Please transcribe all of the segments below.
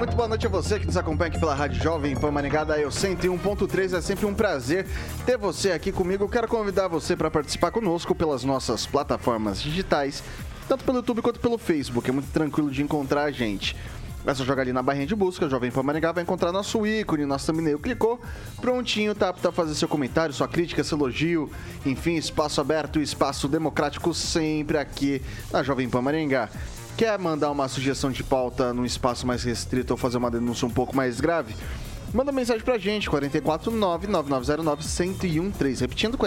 Muito boa noite a você que nos acompanha aqui pela Rádio Jovem Pan Maringá da Eu 101.3. É sempre um prazer ter você aqui comigo. Quero convidar você para participar conosco pelas nossas plataformas digitais, tanto pelo YouTube quanto pelo Facebook. É muito tranquilo de encontrar a gente. É só jogar ali na barrinha de busca, Jovem Pan Maringá, vai encontrar nosso ícone, nosso thumbnail. Clicou, prontinho, tá apto a fazer seu comentário, sua crítica, seu elogio. Enfim, espaço aberto, espaço democrático sempre aqui na Jovem Pan Maringá. Quer mandar uma sugestão de pauta num espaço mais restrito ou fazer uma denúncia um pouco mais grave? Manda mensagem pra gente, 449-9909-1013. Repetindo,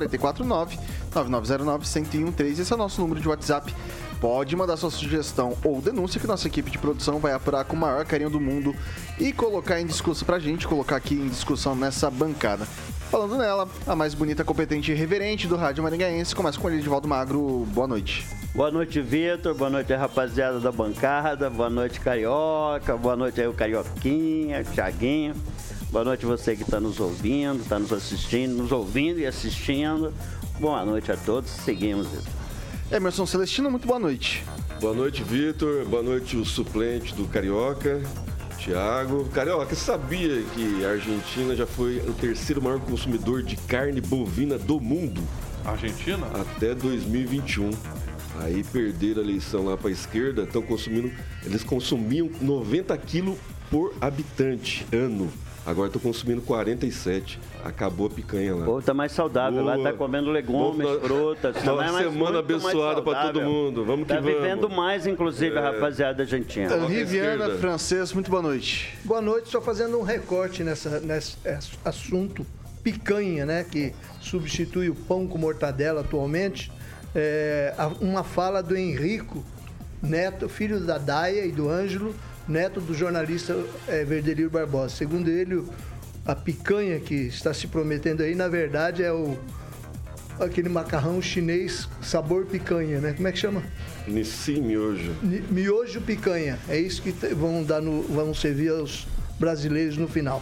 449-9909-1013. Esse é o nosso número de WhatsApp. Pode mandar sua sugestão ou denúncia que nossa equipe de produção vai apurar com o maior carinho do mundo e colocar em discussão pra gente, colocar aqui em discussão nessa bancada. Falando nela, a mais bonita, competente e reverente do rádio maringaense, começa com ele, Edivaldo Magro. Boa noite. Boa noite, Vitor. Boa noite, rapaziada da bancada. Boa noite, Carioca. Boa noite aí, o Carioquinha, Thiaguinho. Boa noite você que está nos ouvindo, está nos assistindo, nos ouvindo e assistindo. Boa noite a todos. Seguimos, Vitor. Emerson Celestino, muito boa noite. Boa noite, Vitor. Boa noite, o suplente do Carioca. Tiago. Carioca, você sabia que a Argentina já foi o terceiro maior consumidor de carne bovina do mundo? Argentina? Até 2021. Aí perderam a eleição lá para a esquerda, estão consumindo. Eles consumiam 90 quilos por habitante ano. Agora estou consumindo 47. Acabou a picanha lá. Pô, tá mais saudável Boa. lá, tá comendo legumes, Boa. frutas. Tá mais, semana abençoada para todo mundo. Vamos que tá vamos. Tá vivendo mais, inclusive, é. a rapaziada argentina. Riviana Francês, muito boa noite. Boa noite, só fazendo um recorte nessa, nesse assunto picanha, né? Que substitui o pão com mortadela atualmente é, uma fala do Henrico Neto, filho da Daia e do Ângelo, neto do jornalista é, Verdeliro Barbosa. Segundo ele, a picanha que está se prometendo aí, na verdade, é o aquele macarrão chinês sabor picanha, né? Como é que chama? Nissi miojo. Miojo picanha. É isso que vão dar no, vão servir aos brasileiros no final.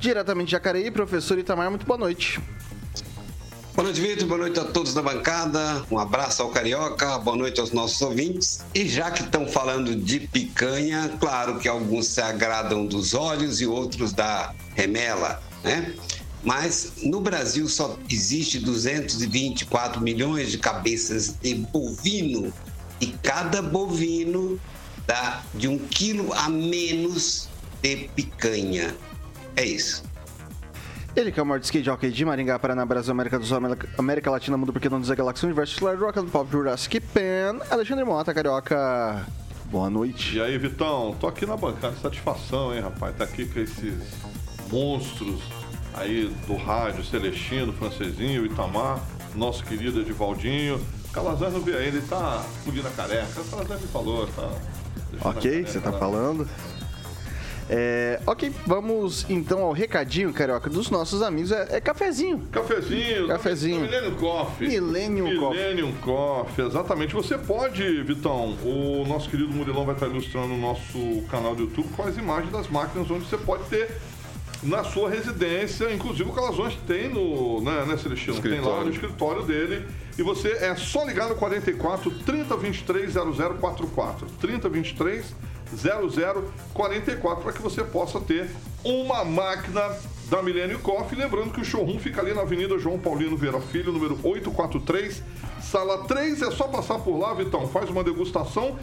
Diretamente de Jacareí, professor Itamar, muito boa noite. Boa noite, Vitor. Boa noite a todos da bancada. Um abraço ao Carioca. Boa noite aos nossos ouvintes. E já que estão falando de picanha, claro que alguns se agradam dos olhos e outros da remela, né? Mas no Brasil só existe 224 milhões de cabeças de bovino e cada bovino dá de um quilo a menos de picanha. É isso. Ele que é o maior skate hockey de Maringá, Paraná, Brasil, América do Sul, América Latina, Mundo Porque Não Dizer Galáxia, Universo, Titular Rock do Pop Jurassic Pan, Alexandre Mota, Carioca. Boa noite. E aí, Vitão? Tô aqui na bancada, satisfação, hein, rapaz? Tá aqui com esses monstros aí do rádio, Celestino, Francesinho, Itamar, nosso querido Edivaldinho. Calazar não veio ainda, ele tá pulindo a careca. O Calazar me falou, tá. Ok, você tá falando. É, ok, vamos então ao recadinho, Carioca, dos nossos amigos. É, é cafezinho. Cafezinho. Cafezinho. Millennium Coffee. Millennium Coffee. Millennium Coffee, exatamente. Você pode, Vitão, o nosso querido Murilão vai estar ilustrando o nosso canal do YouTube com as imagens das máquinas onde você pode ter na sua residência, inclusive o Calazões tem no, né, né Celestino? Tem lá no escritório dele. E você é só ligar no 44 3023 0044. 3023 0044 para que você possa ter uma máquina da Milênio Coffee. Lembrando que o showroom fica ali na Avenida João Paulino Vera Filho, número 843, sala 3. É só passar por lá, Vitão. Faz uma degustação.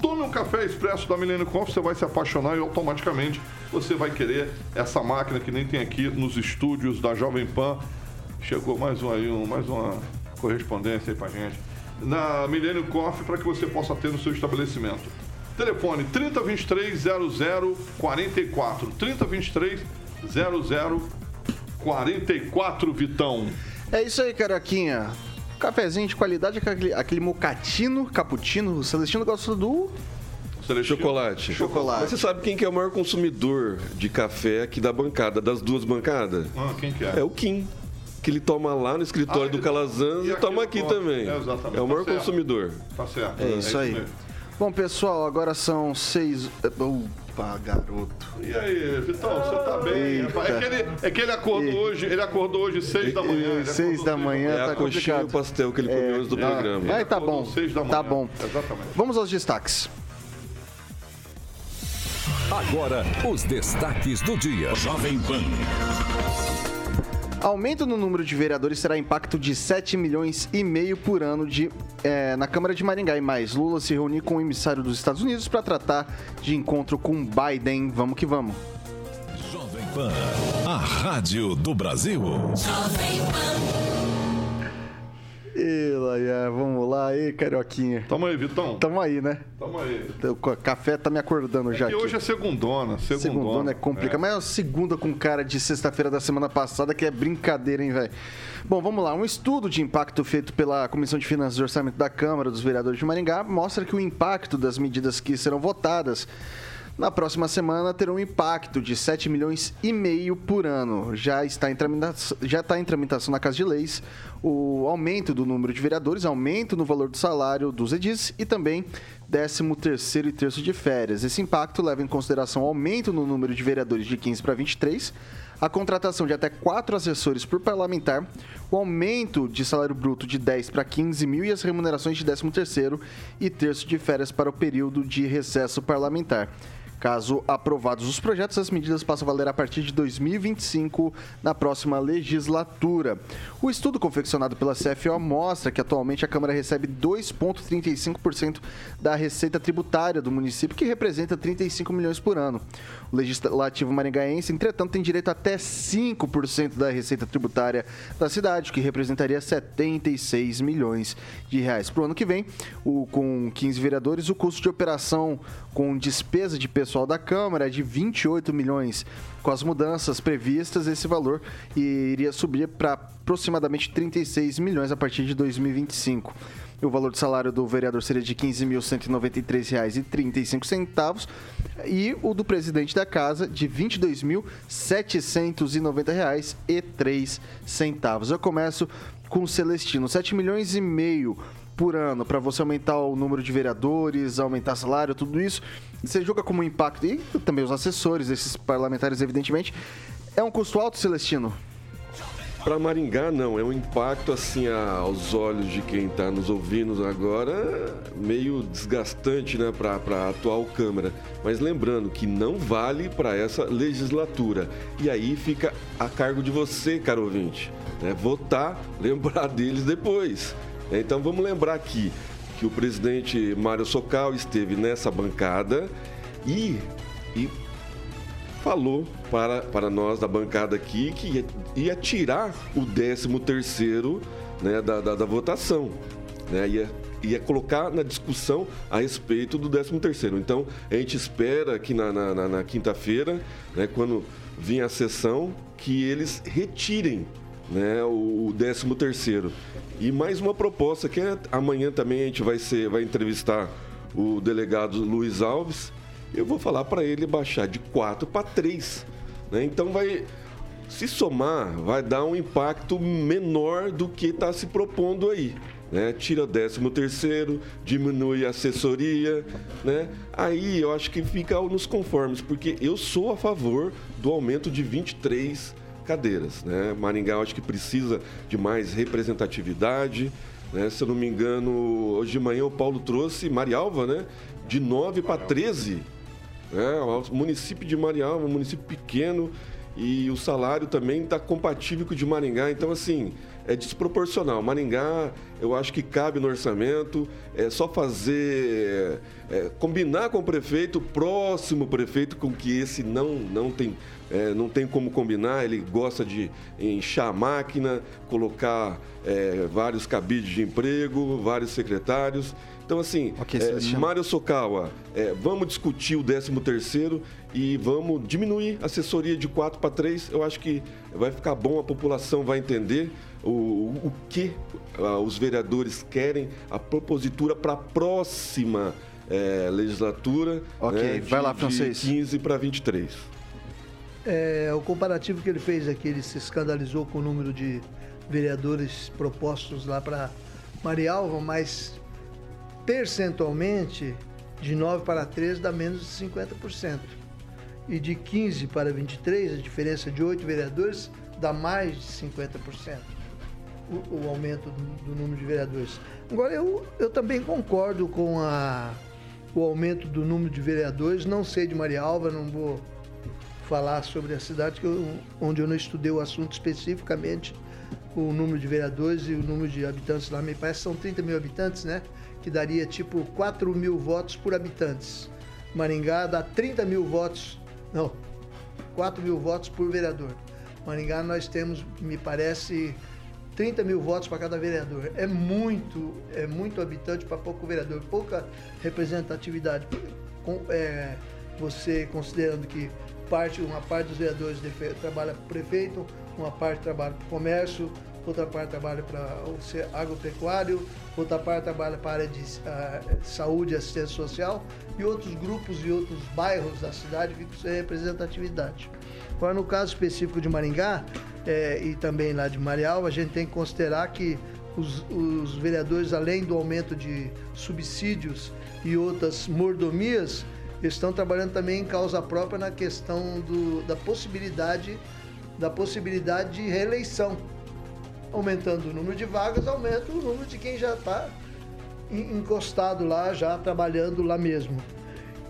Tome um café expresso da Milênio Coffee, você vai se apaixonar e automaticamente você vai querer essa máquina que nem tem aqui nos estúdios da Jovem Pan. Chegou mais um aí, um, mais uma correspondência aí pra gente. na Milênio Coffee para que você possa ter no seu estabelecimento. Telefone 3023 0044. 3023 0044, Vitão. É isso aí, Carioquinha. Cafezinho de qualidade, aquele, aquele mocatino, cappuccino. O Celestino gosta do. Chocolate. chocolate. Mas você sabe quem que é o maior consumidor de café aqui da bancada, das duas bancadas? Ah, quem que é? É o Kim. Que ele toma lá no escritório Ah, do Calazans e e, aqui toma aqui Coffee. também. É, exatamente. É o maior Tá consumidor. Tá certo. É isso aí. mesmo. Bom, pessoal, agora são seis. Opa, garoto. E aí, Vitão, você tá bem? Eita. É que ele, é que ele acordou hoje, ele acordou hoje seis da manhã. Seis da manhã, É tá coxinha e o pastel que ele comeu antes do É, programa. Mas tá bom. seis da Tá bom. Exatamente. Vamos aos destaques. Agora, os destaques do dia. Jovem Pan. Aumento no número de vereadores terá impacto de 7 milhões e meio por ano de, eh, na Câmara de Maringá. E mais, Lula se reuniu com o emissário dos Estados Unidos para tratar de encontro com Biden. Vamos que vamos. Jovem Pan. A Rádio do Brasil. E Laia, vamos lá, e Carioquinha. Tamo aí, Vitão. Tamo aí, né? Tamo aí. O café tá me acordando já E hoje é segundona, segundona. Segundona é complicado, mas é segunda com cara de sexta-feira da semana passada que é brincadeira, hein, velho? Bom, vamos lá. Um estudo de impacto feito pela Comissão de Finanças e Orçamento da Câmara dos Vereadores de Maringá mostra que o impacto das medidas que serão votadas na próxima semana terão um impacto de 7 milhões e meio por ano. Já está em tramitação, já está em tramitação na Casa de Leis o aumento do número de vereadores, aumento no valor do salário dos edis e também 13 terceiro e terço de férias. Esse impacto leva em consideração o aumento no número de vereadores de 15 para 23, a contratação de até quatro assessores por parlamentar, o aumento de salário bruto de 10 para 15 mil e as remunerações de 13 terceiro e terço de férias para o período de recesso parlamentar. Caso aprovados os projetos, as medidas passam a valer a partir de 2025, na próxima legislatura. O estudo confeccionado pela CFO mostra que atualmente a Câmara recebe 2,35% da receita tributária do município, que representa 35 milhões por ano. O Legislativo Maringaense, entretanto, tem direito até 5% da receita tributária da cidade, o que representaria 76 milhões de reais. Para o ano que vem, o, com 15 vereadores, o custo de operação com despesa de pessoal da Câmara de 28 milhões. Com as mudanças previstas, esse valor iria subir para aproximadamente 36 milhões a partir de 2025. O valor do salário do vereador seria de R$ 15.193,35 e o do presidente da casa de R$ 22.790,03. Eu começo com o Celestino, 7 milhões e meio por ano para você aumentar o número de vereadores, aumentar salário, tudo isso. Você julga como impacto e também os assessores, esses parlamentares, evidentemente. É um custo alto, Celestino? Para Maringá, não. É um impacto, assim, aos olhos de quem está nos ouvindo agora, meio desgastante, né, para a atual Câmara. Mas lembrando que não vale para essa legislatura. E aí fica a cargo de você, caro ouvinte, né, votar, lembrar deles depois. Então vamos lembrar aqui que o presidente Mário Socal esteve nessa bancada e, e falou para, para nós da bancada aqui que ia, ia tirar o 13 terceiro né, da, da, da votação. Né, ia, ia colocar na discussão a respeito do 13 terceiro. Então, a gente espera que na, na, na, na quinta-feira, né, quando vir a sessão, que eles retirem né, o 13 terceiro. E mais uma proposta que é, amanhã também a gente vai, ser, vai entrevistar o delegado Luiz Alves. Eu vou falar para ele baixar de 4 para 3. Né? Então vai se somar, vai dar um impacto menor do que está se propondo aí. Né? Tira 13 terceiro, diminui a assessoria, né? Aí eu acho que fica nos conformes, porque eu sou a favor do aumento de 23 cadeiras, né? Maringá eu acho que precisa de mais representatividade, né? Se eu não me engano, hoje de manhã o Paulo trouxe Marialva, né? De 9 para 13. É, o município de Marialva, um município pequeno, e o salário também está compatível com o de Maringá. Então, assim, é desproporcional. Maringá, eu acho que cabe no orçamento, é só fazer é, combinar com o prefeito, o próximo prefeito, com que esse não, não tem é, não tem como combinar, ele gosta de inchar a máquina, colocar é, vários cabides de emprego, vários secretários. Então, assim, Ok, é, Celestino. Mário Sokawa, é, vamos discutir o 13 terceiro e vamos diminuir a assessoria de 4 para 3. Eu acho que vai ficar bom, a população vai entender o, o que ah, os vereadores querem, a propositura para a próxima é, legislatura. Ok, né, vai de- lá, de francês. 15 para 23. É, o comparativo que ele fez aqui, ele se escandalizou com o número de vereadores propostos lá para Marialva, mas percentualmente, de 9 para 13 dá menos de 50%. E de 15 para 23, a diferença de 8 vereadores dá mais de 50%. O, o aumento do, do número de vereadores. Agora, eu, eu também concordo com a, o aumento do número de vereadores. Não sei de Marialva, não vou falar sobre a cidade que eu- onde eu não estudei o assunto especificamente, o número de vereadores e o número de habitantes lá, me parece que são 30 mil habitantes, né? Que daria tipo 4 mil votos por habitantes. Maringá dá 30 mil votos, não, 4 mil votos por vereador. Maringá nós temos, me parece, 30 mil votos para cada vereador. É muito, é muito habitante para pouco vereador, pouca representatividade. Com- é, você considerando que parte, uma parte dos vereadores trabalha para o prefeito, uma parte trabalha para o comércio, outra parte trabalha para o agropecuário, outra parte trabalha para a área de ah, saúde e assistência social, e outros grupos e outros bairros da cidade ficam sem representatividade. Agora, no caso específico de Maringá eh, e também lá de Marialva, a gente tem que considerar que os, os vereadores, além do aumento de subsídios e outras mordomias, estão trabalhando também em causa própria na questão do- da possibilidade da possibilidade de reeleição. Aumentando o número de vagas, aumenta o número de quem já está encostado lá, já trabalhando lá mesmo.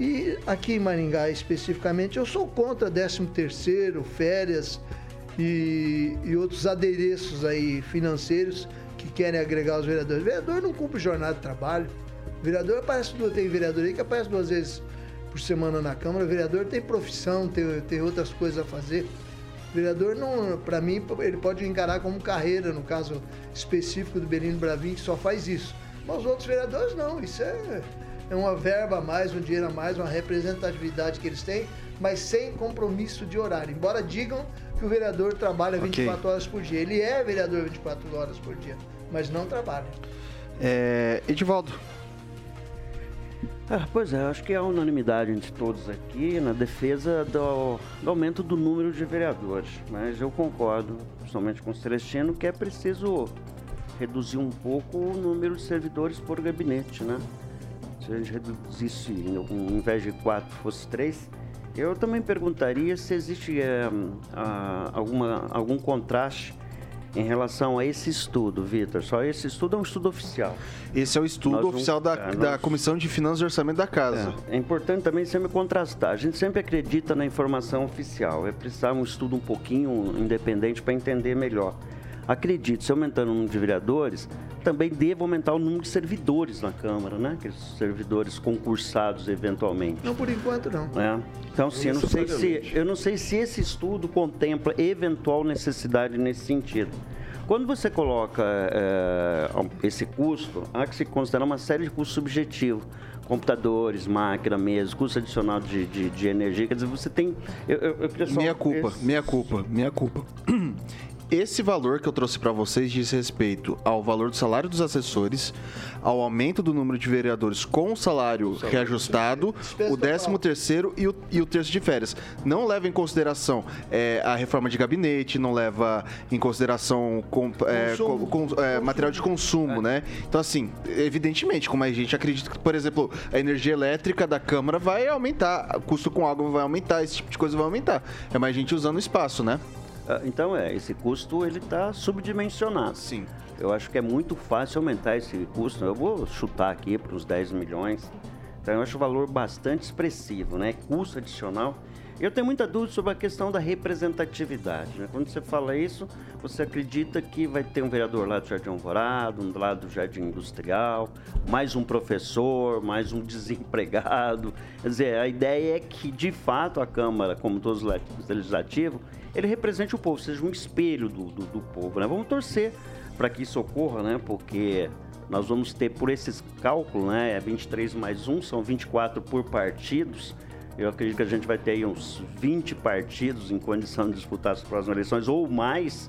E aqui em Maringá especificamente, eu sou contra 13 terceiro, férias e, e outros adereços aí financeiros que querem agregar os vereadores. O vereador não cumpre jornada de trabalho. O vereador aparece duas, tem vereador aí que aparece duas vezes por semana na Câmara. O vereador tem profissão, tem, tem outras coisas a fazer. O vereador, não, para mim, ele pode encarar como carreira, no caso específico do Benino Bravin, que só faz isso. Mas os outros vereadores não, isso é, é uma verba a mais, um dinheiro a mais, uma representatividade que eles têm, mas sem compromisso de horário. Embora digam que o vereador trabalha Ok. 24 horas por dia. Ele é vereador 24 horas por dia, mas não trabalha. É, Edivaldo, Ah, pois é, acho que há unanimidade entre todos aqui na defesa do, do aumento do número de vereadores. Mas eu concordo, principalmente com o Celestino, que é preciso reduzir um pouco o número de servidores por gabinete, né? Se a gente reduzisse, em invés de quatro, fosse três, eu também perguntaria se existe eh, ah, alguma, algum contraste em relação a esse estudo, Vitor. Só esse estudo é um estudo oficial. esse é o estudo Nós vamos- oficial da, é, da nós- Comissão de Finanças e Orçamento da Casa. É, é importante também sempre contrastar. A gente sempre acredita na informação oficial. É precisar um estudo um pouquinho independente para entender melhor. Acredito, se aumentando o número de vereadores, também deve aumentar o número de servidores na Câmara, né? Aqueles servidores concursados eventualmente. Não por enquanto, não. né? Então, sim, eu não, sei se, eu não sei se esse estudo contempla eventual necessidade nesse sentido. Quando você coloca é, esse custo, há que se considerar uma série de custos subjetivos. Computadores, máquina, mesa, custo adicional de, de, de energia. Quer dizer, você tem. Eu, eu, eu Minha culpa, esse- minha culpa, minha culpa. Esse valor que eu trouxe para vocês diz respeito ao valor do salário dos assessores, ao aumento do número de vereadores com o salário reajustado, o 13 terceiro e o, e o terço de férias. Não leva em consideração é, a reforma de gabinete, não leva em consideração com, é, com- com- é, material de consumo, né? Então, assim, evidentemente, como a gente acredita que, por exemplo, a energia elétrica da Câmara vai aumentar, o custo com água vai aumentar, esse tipo de coisa vai aumentar. É mais gente usando o espaço, né? Ah, Então é, esse custo ele está subdimensionado. Sim. Eu acho que é muito fácil aumentar esse custo. Eu vou chutar aqui para os 10 milhões. Então eu acho o valor bastante expressivo, né? Custo adicional. Eu tenho muita dúvida sobre a questão da representatividade. Né? Quando você fala isso, você acredita que vai ter um vereador lá do Jardim Alvorado, um lá do Jardim Industrial, mais um professor, mais um desempregado. Quer dizer, a ideia é que, de fato, a Câmara, como todos os legislativos, ele represente o povo, seja um espelho do, do, do povo. Né? Vamos torcer para que isso ocorra, né? porque nós vamos ter, por esses cálculos, né? é 23 mais 1, são 24 por partidos eu acredito que a gente vai ter aí uns 20 partidos em condição de disputar as próximas eleições, ou mais.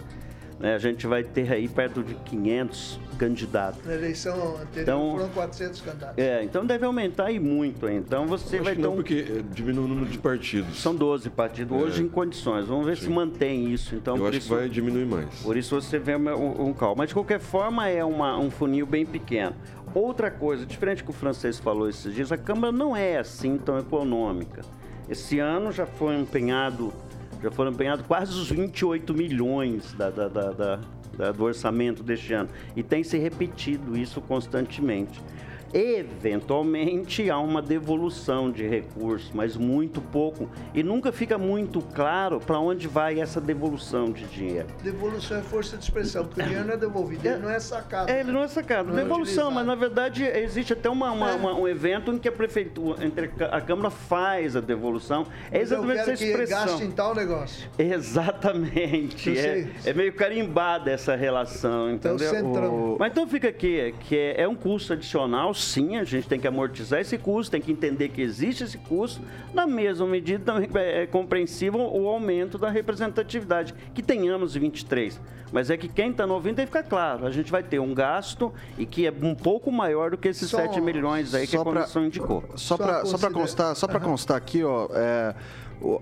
Né? A gente vai ter aí perto de 500 candidatos. Na eleição anterior Então- foram 400 candidatos. É, então deve aumentar aí muito. Então você vai acho que ter não, um... porque eh, diminui o número de partidos. São 12 partidos hoje em condições. Vamos ver se Sim. mantém isso. Então, Eu por acho isso, que vai diminuir mais. Por isso você vê um, um. Mas de qualquer forma é uma- um funil bem pequeno. Outra coisa, diferente que o francês falou esses dias, a Câmara não é assim tão econômica. Esse ano já foi empenhado, já foram empenhados quase os 28 milhões da- da- da- da- do orçamento deste ano. E tem se repetido isso constantemente. Eventualmente há uma devolução de recursos, mas muito pouco. E nunca fica muito claro para onde vai essa devolução de dinheiro. Devolução é força de expressão, porque o dinheiro não é devolvido, ele não é sacado. É, ele não é sacado. Não é Devolução, utilizado. mas na verdade existe até uma, uma- É. uma- um evento em que a prefeitura, entre a Câmara faz a devolução. É exatamente essa quero que expressão. gaste em tal negócio. Exatamente. É, é meio carimbada essa relação, Então, entendeu? centrão. Mas então fica aqui, que é, é um custo adicional, sim, a gente tem que amortizar esse custo, tem que entender que existe esse custo. Na mesma medida, também é compreensível o aumento da representatividade, que tenhamos 23. Mas é que quem está no ouvindo tem que ficar claro, a gente vai ter um gasto e que é um pouco maior do que esses Só- 7 milhões aí que a pra- comissão indicou. Só Só para pra constar, só pra constar aqui, ó, é,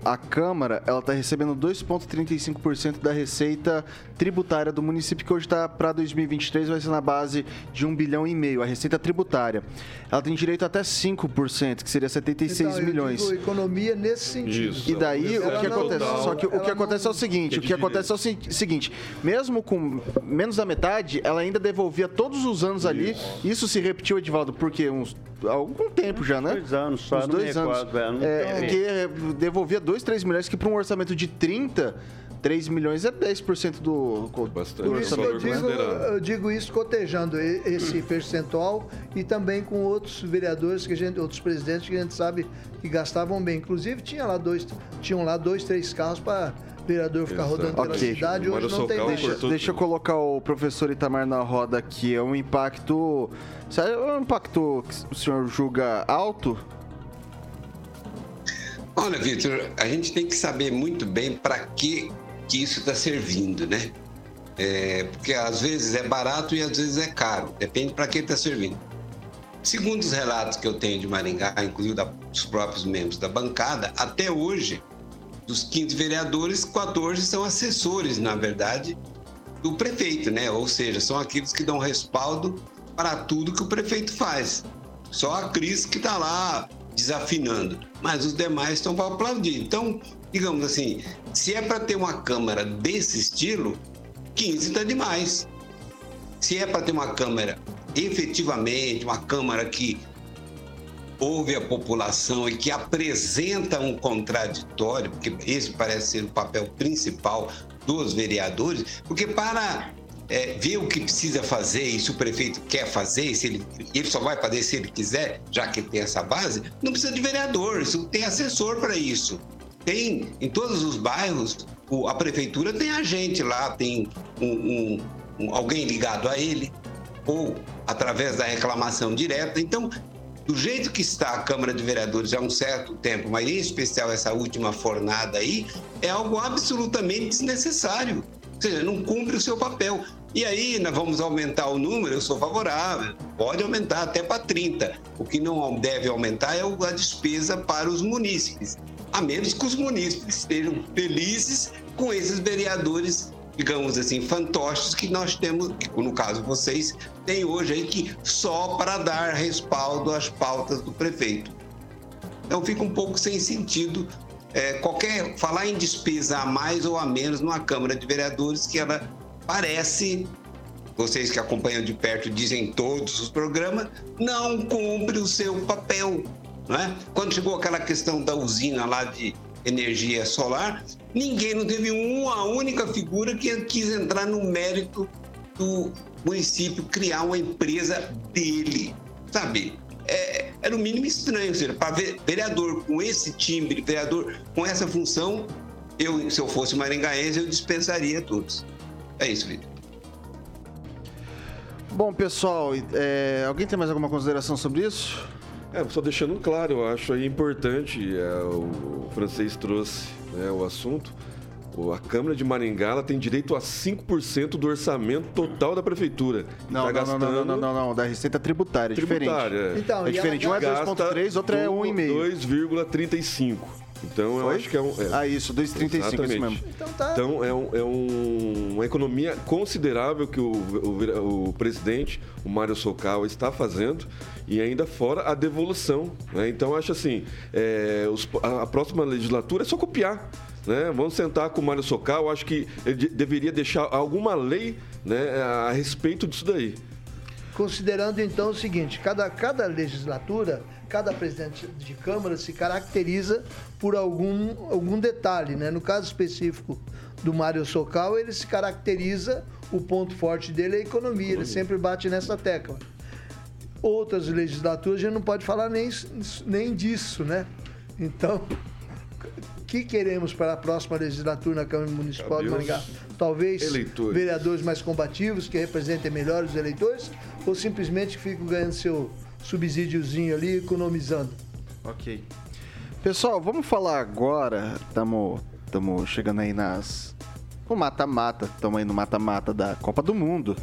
a Câmara, ela tá recebendo 2,35% da receita tributária do município, que hoje está para 2023, vai ser na base de 1 bilhão e meio, a receita tributária. Ela tem direito até 5%, que seria 76 Então, eu milhões. digo economia nesse sentido. Isso. E daí, o que acontece? não- Só que o que acontece não- é o seguinte: É o que acontece é o se- seguinte: mesmo com menos da metade, ela ainda devolvia todos os anos ali. Isso se repetiu, Edivaldo, porque uns algum tempo já, né? Dois anos só, Uns dois anos. recordo, é, É, que devolvia 2, 3 milhões, que para um orçamento de 30, 3 milhões é 10% do, do Bastante. Por isso que valor eu digo, eu digo isso cotejando e- esse percentual e também com outros vereadores que a gente, outros presidentes que a gente sabe que gastavam bem. Inclusive tinha lá dois, tinham lá dois, três carros para vereador ficar Exato. rodando pela cidade. Hoje não tem. Deixa, deixa eu colocar o professor Itamar na roda aqui. É um impacto. Sabe, é um impacto que o senhor julga alto? Olha, Vitor, a gente tem que saber muito bem para que, que isso está servindo, né? É, porque às vezes é barato e às vezes é caro, depende para que está servindo. Segundo os relatos que eu tenho de Maringá, inclusive da- dos próprios membros da bancada, até hoje, dos 15 vereadores, 14 são assessores, na verdade, do prefeito, né? Ou seja, são aqueles que dão respaldo para tudo que o prefeito faz. Só a Cris que está lá desafinando, mas os demais estão para aplaudir. Então, digamos assim, se é para ter uma Câmara desse estilo, 15 está demais. Se é para ter uma Câmara efetivamente, uma Câmara que ouve a população e que apresenta um contraditório, porque esse parece ser o papel principal dos vereadores, porque para é, ver o que precisa fazer e se o prefeito quer fazer, se ele, ele só vai fazer se ele quiser, já que tem essa base, não precisa de vereador, tem assessor para isso. Tem em todos os bairros, o- a prefeitura tem agente lá, tem um- um- um- alguém ligado a ele, ou através da reclamação direta. Então, do jeito que está a Câmara de Vereadores há um certo tempo, mas em especial essa última fornada aí, é algo absolutamente desnecessário. Ou seja, não cumpre o seu papel. E aí, nós vamos aumentar o número, eu sou favorável, pode aumentar até para 30. O que não deve aumentar é a despesa para os munícipes, a menos que os munícipes estejam felizes com esses vereadores, digamos assim, fantoches que nós temos, que no caso vocês, têm hoje aí que só para dar respaldo às pautas do prefeito. Então fica um pouco sem sentido é, qualquer falar em despesa a mais ou a menos numa Câmara de Vereadores que ela parece, vocês que acompanham de perto dizem todos os programas, não cumpre o seu papel. Não é? Quando chegou aquela questão da usina lá de energia solar, ninguém, não teve uma única figura que quis entrar no mérito do município criar uma empresa dele, sabe? É, é no mínimo estranho, ou seja, para vereador com esse timbre, vereador com essa função, eu, se eu fosse maringaense, eu dispensaria todos. É isso, Vitor. Bom, pessoal, é, alguém tem mais alguma consideração sobre isso? É, só deixando claro, eu acho aí importante, é, o francês trouxe né, o assunto. A Câmara de Maringá ela tem direito a 5% do orçamento total da prefeitura. Não, tá não, gastando não, não, não, não, não, da receita tributária, é tributária. diferente. Então, é e diferente, um é Gasta 2,3, outro é 1,5. 2,35. Então eu Foi? acho que é um. é, Ah, isso, 2,35, isso Exatamente. mesmo. Então tá. Então é, um- é um- uma economia considerável que o, o- o presidente, o Mário Socal, está fazendo e ainda fora a devolução. né? Então acho assim, é, os- a, a próxima legislatura é só copiar. Né? Vamos sentar com o Mário Socal, acho que ele de- deveria deixar alguma lei né, a respeito disso daí. Considerando então o seguinte, cada, cada legislatura, cada presidente de Câmara se caracteriza por algum, algum detalhe, né? No caso específico do Mário Socal, ele se caracteriza, o ponto forte dele é a economia, ele sempre bate nessa tecla. Outras legislaturas a gente não pode falar nem, nem disso, né? Então, o que queremos para a próxima legislatura na Câmara Municipal de Maringá? Talvez eleitores? vereadores mais combativos, que representem melhor os eleitores, ou simplesmente ficam ganhando seu subsídiozinho ali, economizando? Ok. Pessoal, vamos falar agora. Estamos chegando aí nas. O mata-mata. Estamos aí no mata-mata da Copa do Mundo.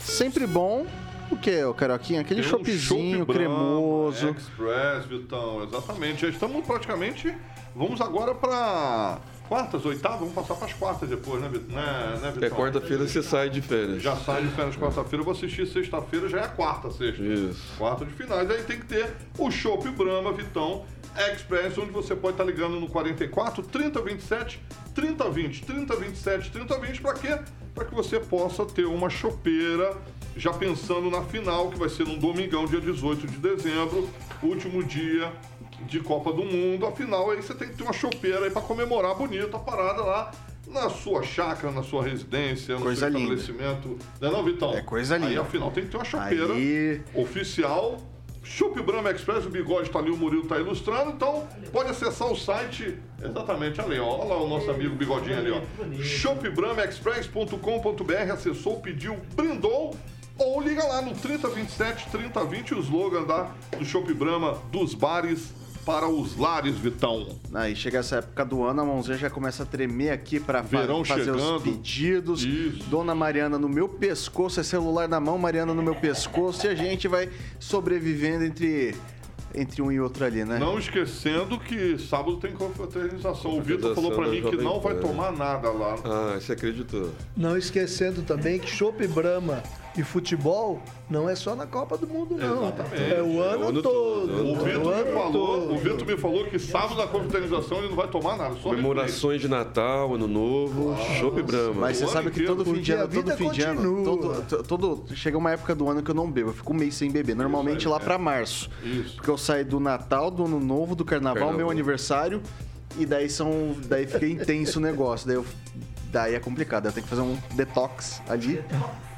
Sempre bom. O que, o Carioquinha? Aquele Tem um chopp Brahma, cremoso. Express, Vitão, exatamente. Já estamos praticamente. Vamos agora para quartas, oitavas, vamos passar para as quartas depois, né, Vitão? Né, né, Vitão? É quarta-feira você sai de férias. Já sai de férias quarta-feira, eu vou assistir sexta-feira, já é a quarta sexta. Isso. Quarta de finais. Aí tem que ter o Chopp Brahma, Vitão, Express, onde você pode estar ligando no 44 3027 3020. 3027 3020, para quê? Para que você possa ter uma chopeira, já pensando na final, que vai ser no domingão, dia 18 de dezembro, último dia de Copa do Mundo. Afinal, aí você tem que ter uma chopeira aí para comemorar bonito a parada lá na sua chácara, na sua residência, no Coisa seu linda. estabelecimento. Não é não, Vitão? É coisa Aí, linda. afinal, tem que ter uma chopeira Aí. oficial. Chup Brahma Express, o bigode tá ali, o Murilo tá ilustrando, então pode acessar o site exatamente ali, ó. Olha lá o nosso amigo bigodinho ali, ó. shopbramaexpress.com.br, acessou, pediu, brindou, ou liga lá no 3027 3020, o slogan da, do Shop Brahma dos bares para os lares, Vitão. Aí chega essa época do ano, a mãozinha já começa a tremer aqui Verão fazer chegando. os pedidos. Isso. Dona Mariana no meu pescoço, é celular na mão, Mariana no meu pescoço, e a gente vai sobrevivendo entre, entre um e outro ali, né? Não esquecendo que sábado tem confraternização. O Vitor falou pra mim que não vai tomar nada lá. Ah, você acreditou? Não esquecendo também que Chopp Brahma e futebol não é só na Copa do Mundo, não. Exatamente. É o ano, o ano todo. todo, O é Vitor ano me falou, todo. o Vitor me falou que sábado na confraternização ele não vai tomar nada, só Comemorações de Natal, Ano Novo, Chopp Brahma. Mas você O sabe que todo fim de ano, todo fim de ano, todo, todo, chega uma época do ano que eu não bebo, eu fico um mês sem beber, normalmente Isso lá é. pra março. Isso. Porque eu saio do Natal, do Ano Novo, do Carnaval, Carnaval. meu aniversário, e daí são, daí fica intenso o negócio, daí eu, daí é complicado, eu tenho que fazer um detox ali.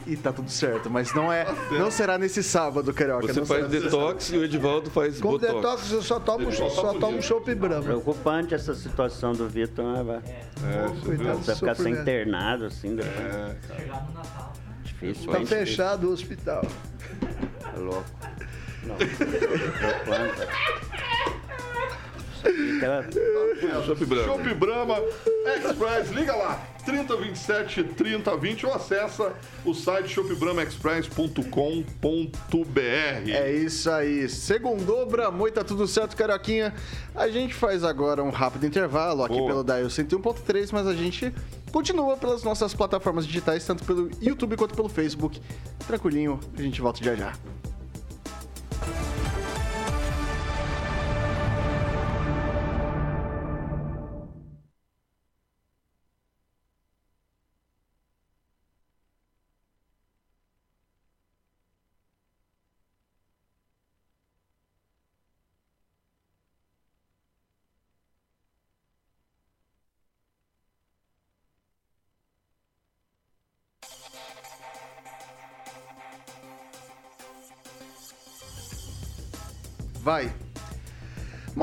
E tá tudo certo, mas não é, não será nesse sábado, carioca. Você não faz detox e o Edivaldo faz Com botox. detox eu só tomo, só tomo Chopp Brahma. Preocupante essa situação do Vitor, né, vai? É? Coitado. Você vai ficar sem internado, assim, depois. É, Difícil, Tá fechado o hospital. Tá louco. Não. Preocupante. Chopp Brahma. Chopp Brahma Express, liga lá, 3027 3020 ou acessa o site shopbramaexpress.com.br. É isso aí. Segundou, Bramoi, tá tudo certo, Carioquinha. A gente faz agora um rápido intervalo aqui Boa. pelo Dial 101.3, mas a gente continua pelas nossas plataformas digitais, tanto pelo YouTube quanto pelo Facebook. Tranquilinho, a gente volta já já.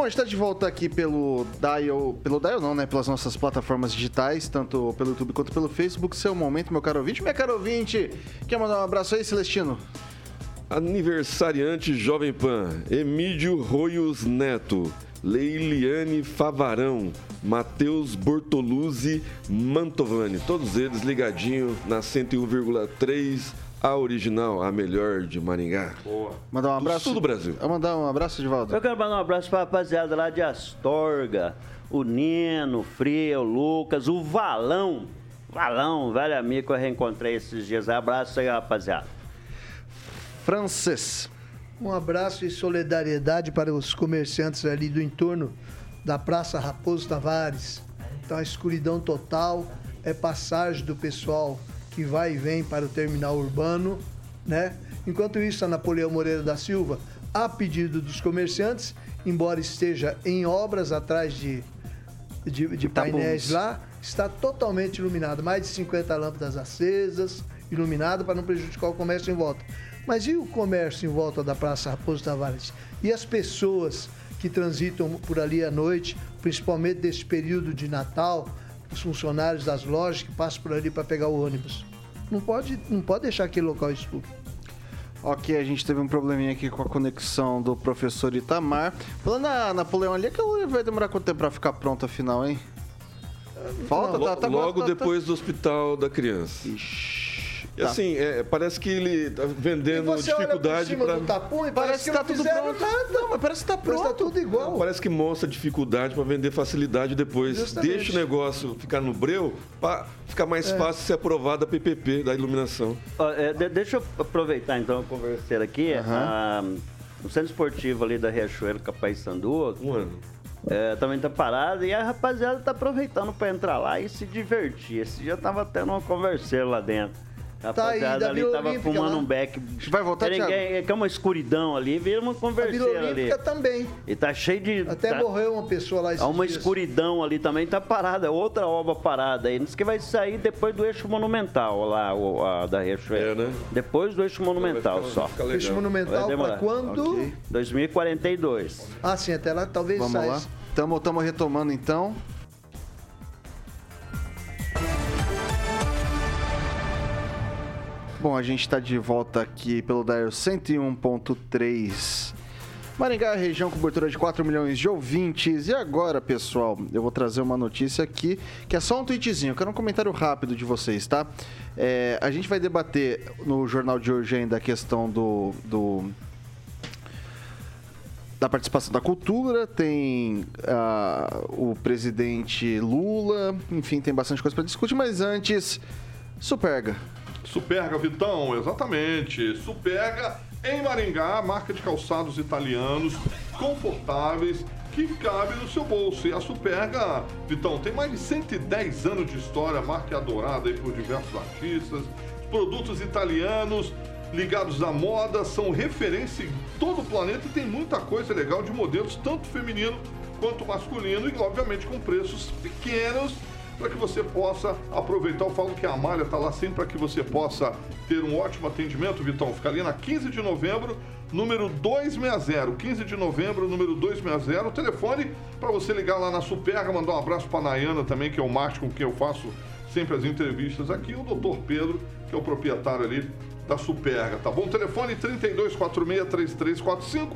Bom, a gente está de volta aqui pelo Dial, pelo Dial não, né? Pelas nossas plataformas digitais, tanto pelo YouTube quanto pelo Facebook. Seu momento, meu caro ouvinte. Minha caro ouvinte, quer mandar um abraço aí, Celestino? Aniversariante Jovem Pan, Emílio Roios Neto, Leiliane Favarão, Matheus Bortoluzzi Mantovani, todos eles ligadinho na 101,3, a original, a melhor de Maringá. Boa. Mandar um Do abraço. sul do Brasil. Vou mandar um abraço, Edivaldo. Eu quero mandar um abraço pra rapaziada lá de Astorga, o Nino, o Fria, o Lucas, o Valão. Valão, velho amigo que eu reencontrei esses dias. Abraço aí, rapaziada. Frances. Um abraço e solidariedade para os comerciantes ali do entorno da Praça Raposo Tavares. Então, a escuridão total é passagem do pessoal que vai e vem para o terminal urbano, né? Enquanto isso, a Napoleão Moreira da Silva, a pedido dos comerciantes, embora esteja em obras atrás de, de, de painéis lá, está totalmente iluminado. Mais de 50 lâmpadas acesas, iluminado para não prejudicar o comércio em volta. Mas e o comércio em volta da Praça Raposo Tavares? E as pessoas que transitam por ali à noite, principalmente desse período de Natal, os funcionários das lojas que passam por ali para pegar o ônibus? Não pode, não pode deixar aquele local escuro. Ok, a gente teve um probleminha aqui com a conexão do professor Itamar. Falando na Napoleão ali, que vai demorar quanto tempo pra ficar pronto afinal, hein? Falta, Lo- tá, tá Logo tá- tá- depois do hospital da criança. Ixi, E tá. assim, é, parece que ele tá vendendo E dificuldade para. do tapum e Parece parece que que tá não tudo pronto. nada. Não, mas parece que tá Parece que tá pronto. tudo igual. Parece que mostra dificuldade para vender facilidade depois. Justamente. Deixa o negócio ficar no breu para ficar mais É. fácil ser aprovado a PPP da iluminação. É, de- deixa eu aproveitar então a conversa aqui. Ah, no centro esportivo ali da Riachuelo Capaissandu, Um ano. é, também tá parado e a rapaziada tá aproveitando pra entrar lá e se divertir. Esse dia tava tendo uma conversa lá dentro. A Tá aí, rapaziada da ali tava Olímpica fumando lá. um beck. Vai voltar, ninguém- É que é uma escuridão ali, vira uma A Vila converseira ali. Olímpica também. E tá cheio de. Até tá, morreu uma pessoa lá esses Há uma dias. escuridão ali também, tá parada. Outra obra parada aí. Diz que vai sair depois do eixo monumental lá, o, a, da Riachuelo. É, né? Depois do eixo monumental ficar- só. Peixe monumental para quando? Ok. 2042. Ah, sim, até lá talvez Vamos saia. lá. Tamo, tamo retomando então. Bom, a gente está de volta aqui pelo Dial 101.3. Maringá, região cobertura de 4 milhões de ouvintes. E agora, pessoal, eu vou trazer uma notícia aqui, que é só um tweetzinho. Eu quero um comentário rápido de vocês, tá? É, a gente vai debater no jornal de hoje ainda a questão do, do da participação da cultura, tem ah, o presidente Lula, enfim, tem bastante coisa para discutir, mas antes, Superga. Superga, Vitão, exatamente. Superga em Maringá, marca de calçados italianos confortáveis que cabe no seu bolso. E a Superga, Vitão, tem mais de 110 anos de história, marca adorada aí por diversos artistas, produtos italianos ligados à moda, são referência em todo o planeta e tem muita coisa legal de modelos, tanto feminino quanto masculino, e obviamente com preços pequenos para que você possa aproveitar. Eu falo que a Amália está lá sempre para que você possa ter um ótimo atendimento, Vitão. Fica ali na 15 de novembro, número 260. 15 de novembro, número 260. O telefone para você ligar lá na Superga, mandar um abraço para a Nayana também, que é o marketing com quem eu faço sempre as entrevistas aqui. O doutor Pedro, que é o proprietário ali da Superga, tá bom? Telefone 3246-3345.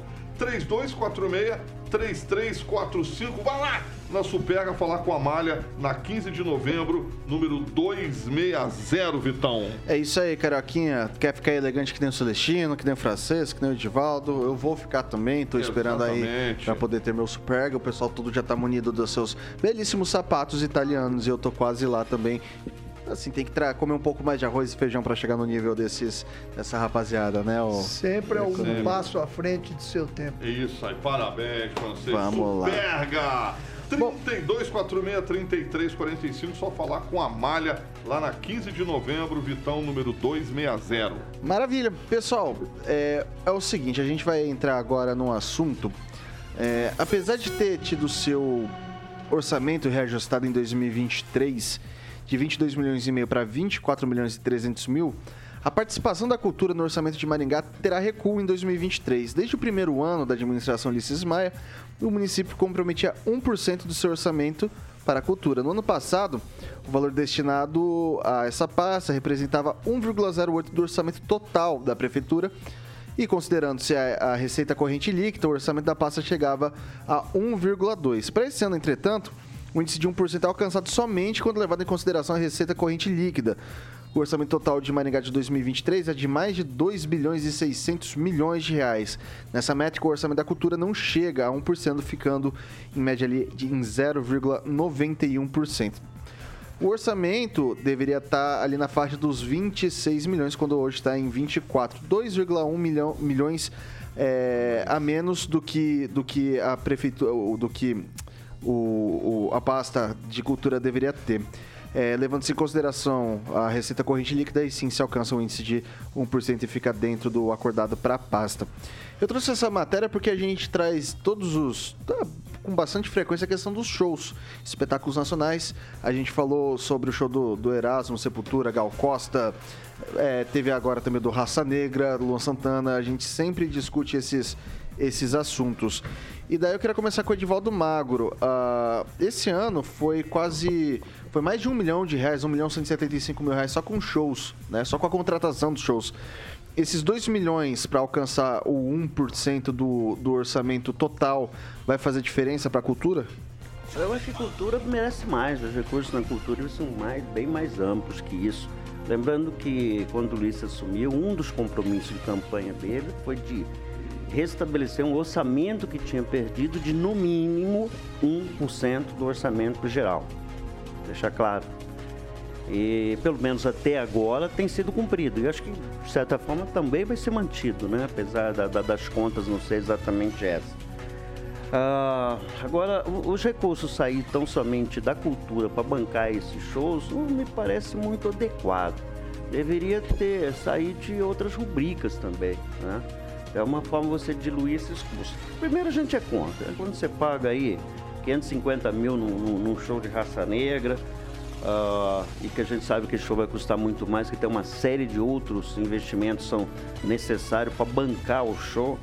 3246-3345. Vai lá na Superga falar com a Malha na 15 de novembro, número 260, Vitão. É isso aí, Carioquinha. Quer ficar elegante que nem o Celestino, que nem o Francês, que nem o Edivaldo? Eu vou ficar também, tô esperando aí Exatamente. para poder ter meu Superga. O pessoal tudo já tá munido dos seus belíssimos sapatos italianos e eu tô quase lá também. Assim, tem que comer um pouco mais de arroz e feijão para chegar no nível desses, dessa rapaziada, né? ô? Sempre é um Sempre. passo à frente de seu tempo. É isso aí, parabéns, francês. Vamos lá. Superga! 3246-3345, só falar com a Malha lá na 15 de novembro, Vitão, número 260. Maravilha. Pessoal, é, é o seguinte, a gente vai entrar agora num assunto. é, apesar de ter tido seu orçamento reajustado em 2023 de 22 milhões e meio para 24 milhões e 300 mil, A participação da cultura no orçamento de Maringá terá recuo em 2023. Desde o primeiro ano da administração Ulisses Maia, o município comprometia 1% do seu orçamento para a cultura. No ano passado, o valor destinado a essa pasta representava 1,08% do orçamento total da prefeitura. E considerando-se a, a receita corrente líquida, o orçamento da pasta chegava a 1,2%. Para esse ano, entretanto, o índice de 1% é alcançado somente quando levado em consideração a receita corrente líquida. O orçamento total de Maringá de 2023 é de mais de 2 bilhões e 600 milhões de reais. Nessa métrica, o orçamento da cultura não chega a 1%, ficando em média ali em 0,91%. O orçamento deveria estar ali na faixa dos 26 milhões, quando hoje está em 24, 2,1 milhão, milhões é, a menos do que, do que a prefeitura, do que o, o, a pasta de cultura deveria ter. É, Levando-se em consideração a receita corrente líquida, e sim se alcança um índice de 1% e fica dentro do acordado para a pasta. Eu trouxe essa matéria porque a gente traz todos os. Tá, com bastante frequência a questão dos shows, espetáculos nacionais. A gente falou sobre o show do, do Erasmo, Sepultura, Gal Costa. É, teve agora também do Raça Negra, Luan Santana. A gente sempre discute esses, esses assuntos. E daí eu queria começar com o Edivaldo Magro. Uh, esse ano foi quase. Foi mais de um milhão de reais, um milhão e setenta e cinco mil reais só com shows, né? Só com a contratação dos shows. Esses 2 milhões para alcançar o 1% do, do orçamento total vai fazer diferença para a cultura? Eu acho que cultura merece mais. Os recursos na cultura são mais, bem mais amplos que isso. Lembrando que quando o Luiz assumiu, um dos compromissos de campanha dele foi de restabelecer um orçamento que tinha perdido de no mínimo 1% do orçamento geral. Deixar claro. E pelo menos até agora tem sido cumprido. E acho que, de certa forma, também vai ser mantido, né? apesar da, da, das contas não ser exatamente essa. Ah, agora, os recursos sair tão somente da cultura para bancar esses shows não me parece muito adequado. Deveria ter sair de outras rubricas também. Né? É uma forma você diluir esses custos. Primeiro a gente é contra. Quando você paga aí 550 mil num, num show de raça negra, Uh, e que a gente sabe que show vai custar muito mais, que tem uma série de outros investimentos são necessários para bancar o show.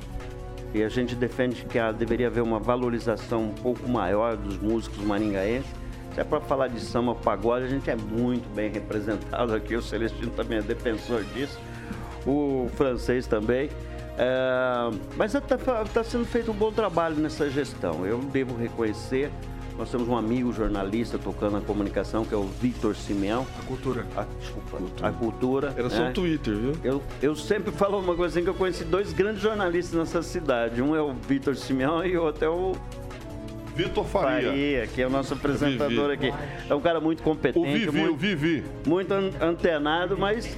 E a gente defende que deveria haver uma valorização um pouco maior dos músicos maringaenses. Se é para falar de samba pagode, a gente é muito bem representado aqui. O Celestino também é defensor disso, o francês também. É, mas está tá sendo feito um bom trabalho nessa gestão. Eu devo reconhecer. Nós temos um amigo jornalista tocando a comunicação, que é o Vitor Simeão. A cultura. A, desculpa, cultura. a cultura. Era só né? o Twitter, viu? Eu, eu sempre falo uma coisa assim, que eu conheci dois grandes jornalistas nessa cidade. Um é o Vitor Simeão e o outro é o Vitor Faria. Faria, que é o nosso apresentador aqui. É um cara muito competente. O Vivi, muito, o Vivi. Muito antenado, mas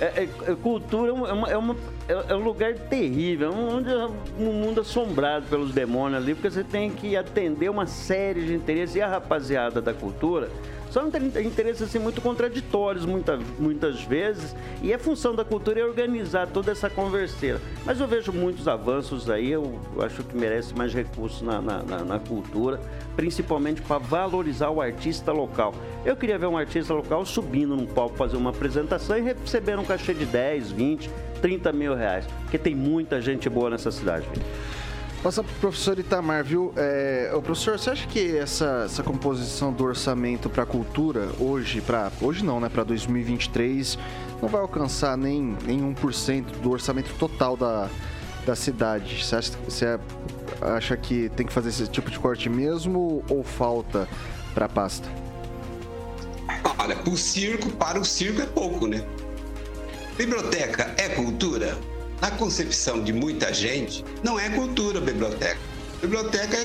é, é, cultura é, uma, é, uma, é, um lugar terrível, onde é um mundo assombrado pelos demônios ali, porque você tem que atender uma série de interesses. E a rapaziada da cultura são interesses assim, muito contraditórios muita, muitas vezes, e a função da cultura é organizar toda essa converseira. Mas eu vejo muitos avanços aí, eu acho que merece mais recursos na, na, na, na cultura, principalmente para valorizar o artista local. Eu queria ver um artista local subindo num palco fazer uma apresentação e receber um cachê de 10, 20, 30 mil reais, porque tem muita gente boa nessa cidade. Para o professor Itamar, viu? É, o professor, você acha que essa, essa composição do orçamento para cultura hoje, para hoje não, né, para 2023, não vai alcançar nem, nem 1% do orçamento total da, da cidade? Você acha, você acha que tem que fazer esse tipo de corte mesmo ou falta para a pasta? Olha, o circo, para o circo é pouco, né? Biblioteca é cultura? Na concepção de muita gente, não é cultura biblioteca. Biblioteca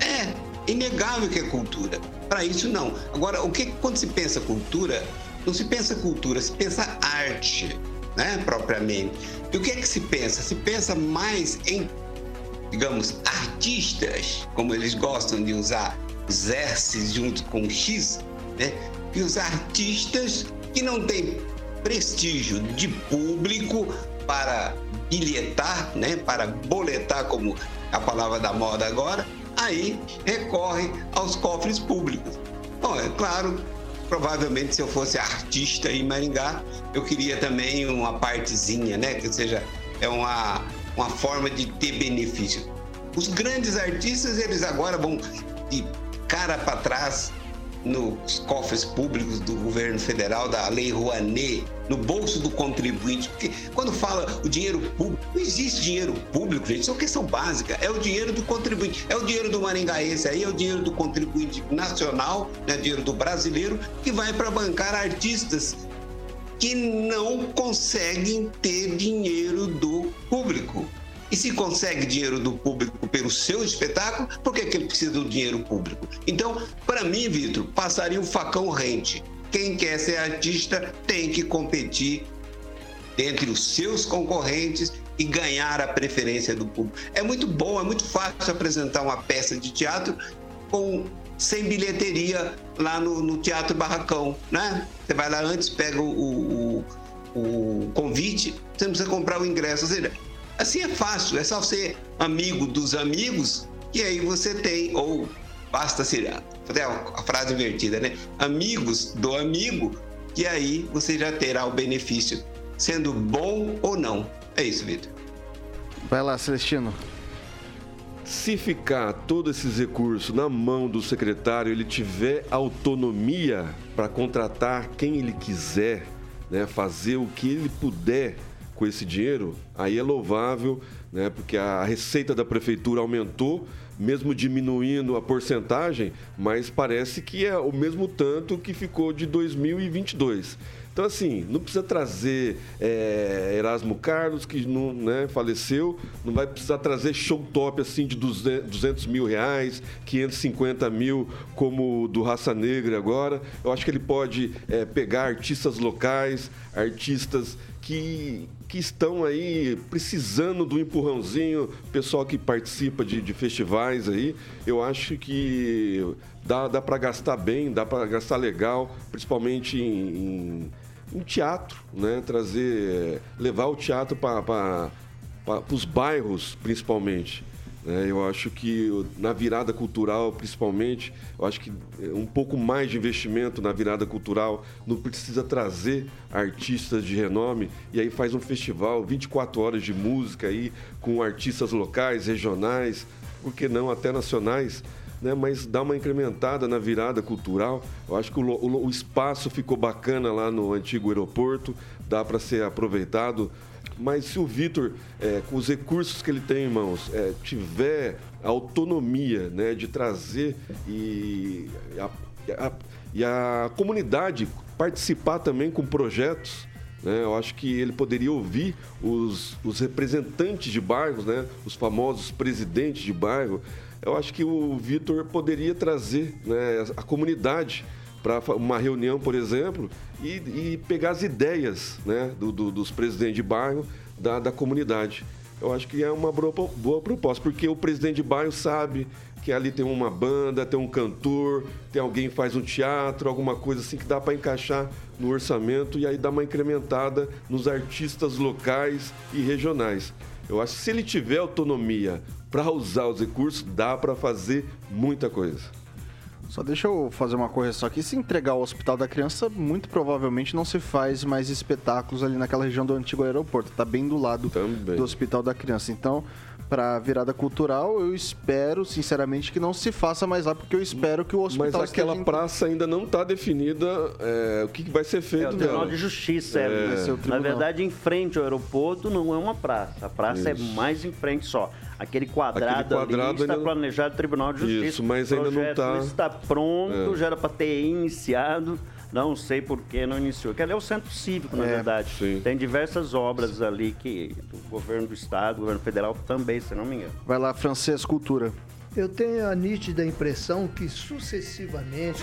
é, é inegável que é cultura. Para isso, não. Agora, o que quando se pensa cultura, não se pensa cultura, se pensa arte, né, propriamente. E o que é que se pensa? Se pensa mais em, digamos, artistas, como eles gostam de usar os S junto com X, né? E os artistas que não têm prestígio de público para bilhetar, né, para boletar, como a palavra da moda agora, aí recorre aos cofres públicos. Bom, é claro provavelmente se eu fosse artista em Maringá, eu queria também uma partezinha, né? Que seja, é uma, uma forma de ter benefício. Os grandes artistas, eles agora vão de cara para trás nos cofres públicos do governo federal, da Lei Rouanet, no bolso do contribuinte. Porque quando fala o dinheiro público, não existe dinheiro público, gente. Isso é uma questão básica. É o dinheiro do contribuinte. É o dinheiro do maringaense aí, é o dinheiro do contribuinte nacional, né, dinheiro do brasileiro, que vai para bancar artistas que não conseguem ter dinheiro do público. E se consegue dinheiro do público pelo seu espetáculo, por que, que ele precisa do dinheiro público? Então, para mim, Vitor, passaria o facão rente. Quem quer ser artista tem que competir entre os seus concorrentes e ganhar a preferência do público. É muito bom, é muito fácil apresentar uma peça de teatro com sem bilheteria lá no, no Teatro Barracão, né? Você vai lá antes, pega o, o, o convite, você não precisa comprar o ingresso. Ou seja, Assim é fácil, é só ser amigo dos amigos e aí você tem, ou basta ser, fazer a frase invertida, né? Amigos do amigo, e aí você já terá o benefício, sendo bom ou não. É isso, Vitor. Vai lá, Celestino. Se ficar todos esses recursos na mão do secretário, ele tiver autonomia para contratar quem ele quiser, né, fazer o que ele puder com esse dinheiro, aí é louvável, né? Porque a receita da prefeitura aumentou, mesmo diminuindo a porcentagem, mas parece que é o mesmo tanto que ficou de 2022. Então, assim, não precisa trazer é, Erasmo Carlos, que não né, faleceu, não vai precisar trazer show top assim de 200 mil reais, 550 mil, como o do Raça Negra agora. Eu acho que ele pode é, pegar artistas locais, artistas que, que estão aí precisando do empurrãozinho, pessoal que participa de, de festivais aí, eu acho que dá, dá para gastar bem, dá para gastar legal, principalmente em, em, em, teatro, né? Trazer, levar o teatro para os bairros, principalmente. É, eu acho que na virada cultural, principalmente, eu acho que um pouco mais de investimento na virada cultural não precisa trazer artistas de renome e aí faz um festival 24 horas de música aí com artistas locais, regionais, por que não até nacionais. Né, mas dá uma incrementada na virada cultural. Eu acho que o, o, o espaço ficou bacana lá no antigo aeroporto, dá para ser aproveitado mas se o Vitor, é, com os recursos que ele tem em mãos, é, tiver autonomia né, de trazer e a, a, e a comunidade participar também com projetos, né, eu acho que ele poderia ouvir os, os representantes de bairros, né, os famosos presidentes de bairro. Eu acho que o Vitor poderia trazer né, a comunidade para uma reunião, por exemplo, e, e pegar as ideias né, do, do, dos presidentes de bairro da, da comunidade. Eu acho que é uma boa, boa proposta, porque o presidente de bairro sabe que ali tem uma banda, tem um cantor, tem alguém que faz um teatro, alguma coisa assim que dá para encaixar no orçamento e aí dá uma incrementada nos artistas locais e regionais. Eu acho que se ele tiver autonomia para usar os recursos, dá para fazer muita coisa. Só deixa eu fazer uma correção aqui. Se entregar o Hospital da Criança, muito provavelmente não se faz mais espetáculos ali naquela região do antigo aeroporto. Tá bem do lado Também. do Hospital da Criança. Então, para virada cultural, eu espero, sinceramente, que não se faça mais lá, porque eu espero que o hospital Mas aquela esteja... praça ainda não está definida é, o que, que, vai ser feito é, o Tribunal de Justiça. É, é. Na verdade, em frente ao aeroporto não é uma praça. A praça é Isso. é mais em frente só. Aquele quadrado, Aquele quadrado ali está planejado Tribunal de Justiça. Isso, mas ainda não está. está pronto, é. já era para ter iniciado. Não sei por que não iniciou. Que ali é o centro cívico, na é, verdade. Sim. Tem diversas obras ali que o governo do estado, o governo federal também, se não me engano. Vai lá, francês cultura. Eu tenho a nítida impressão que sucessivamente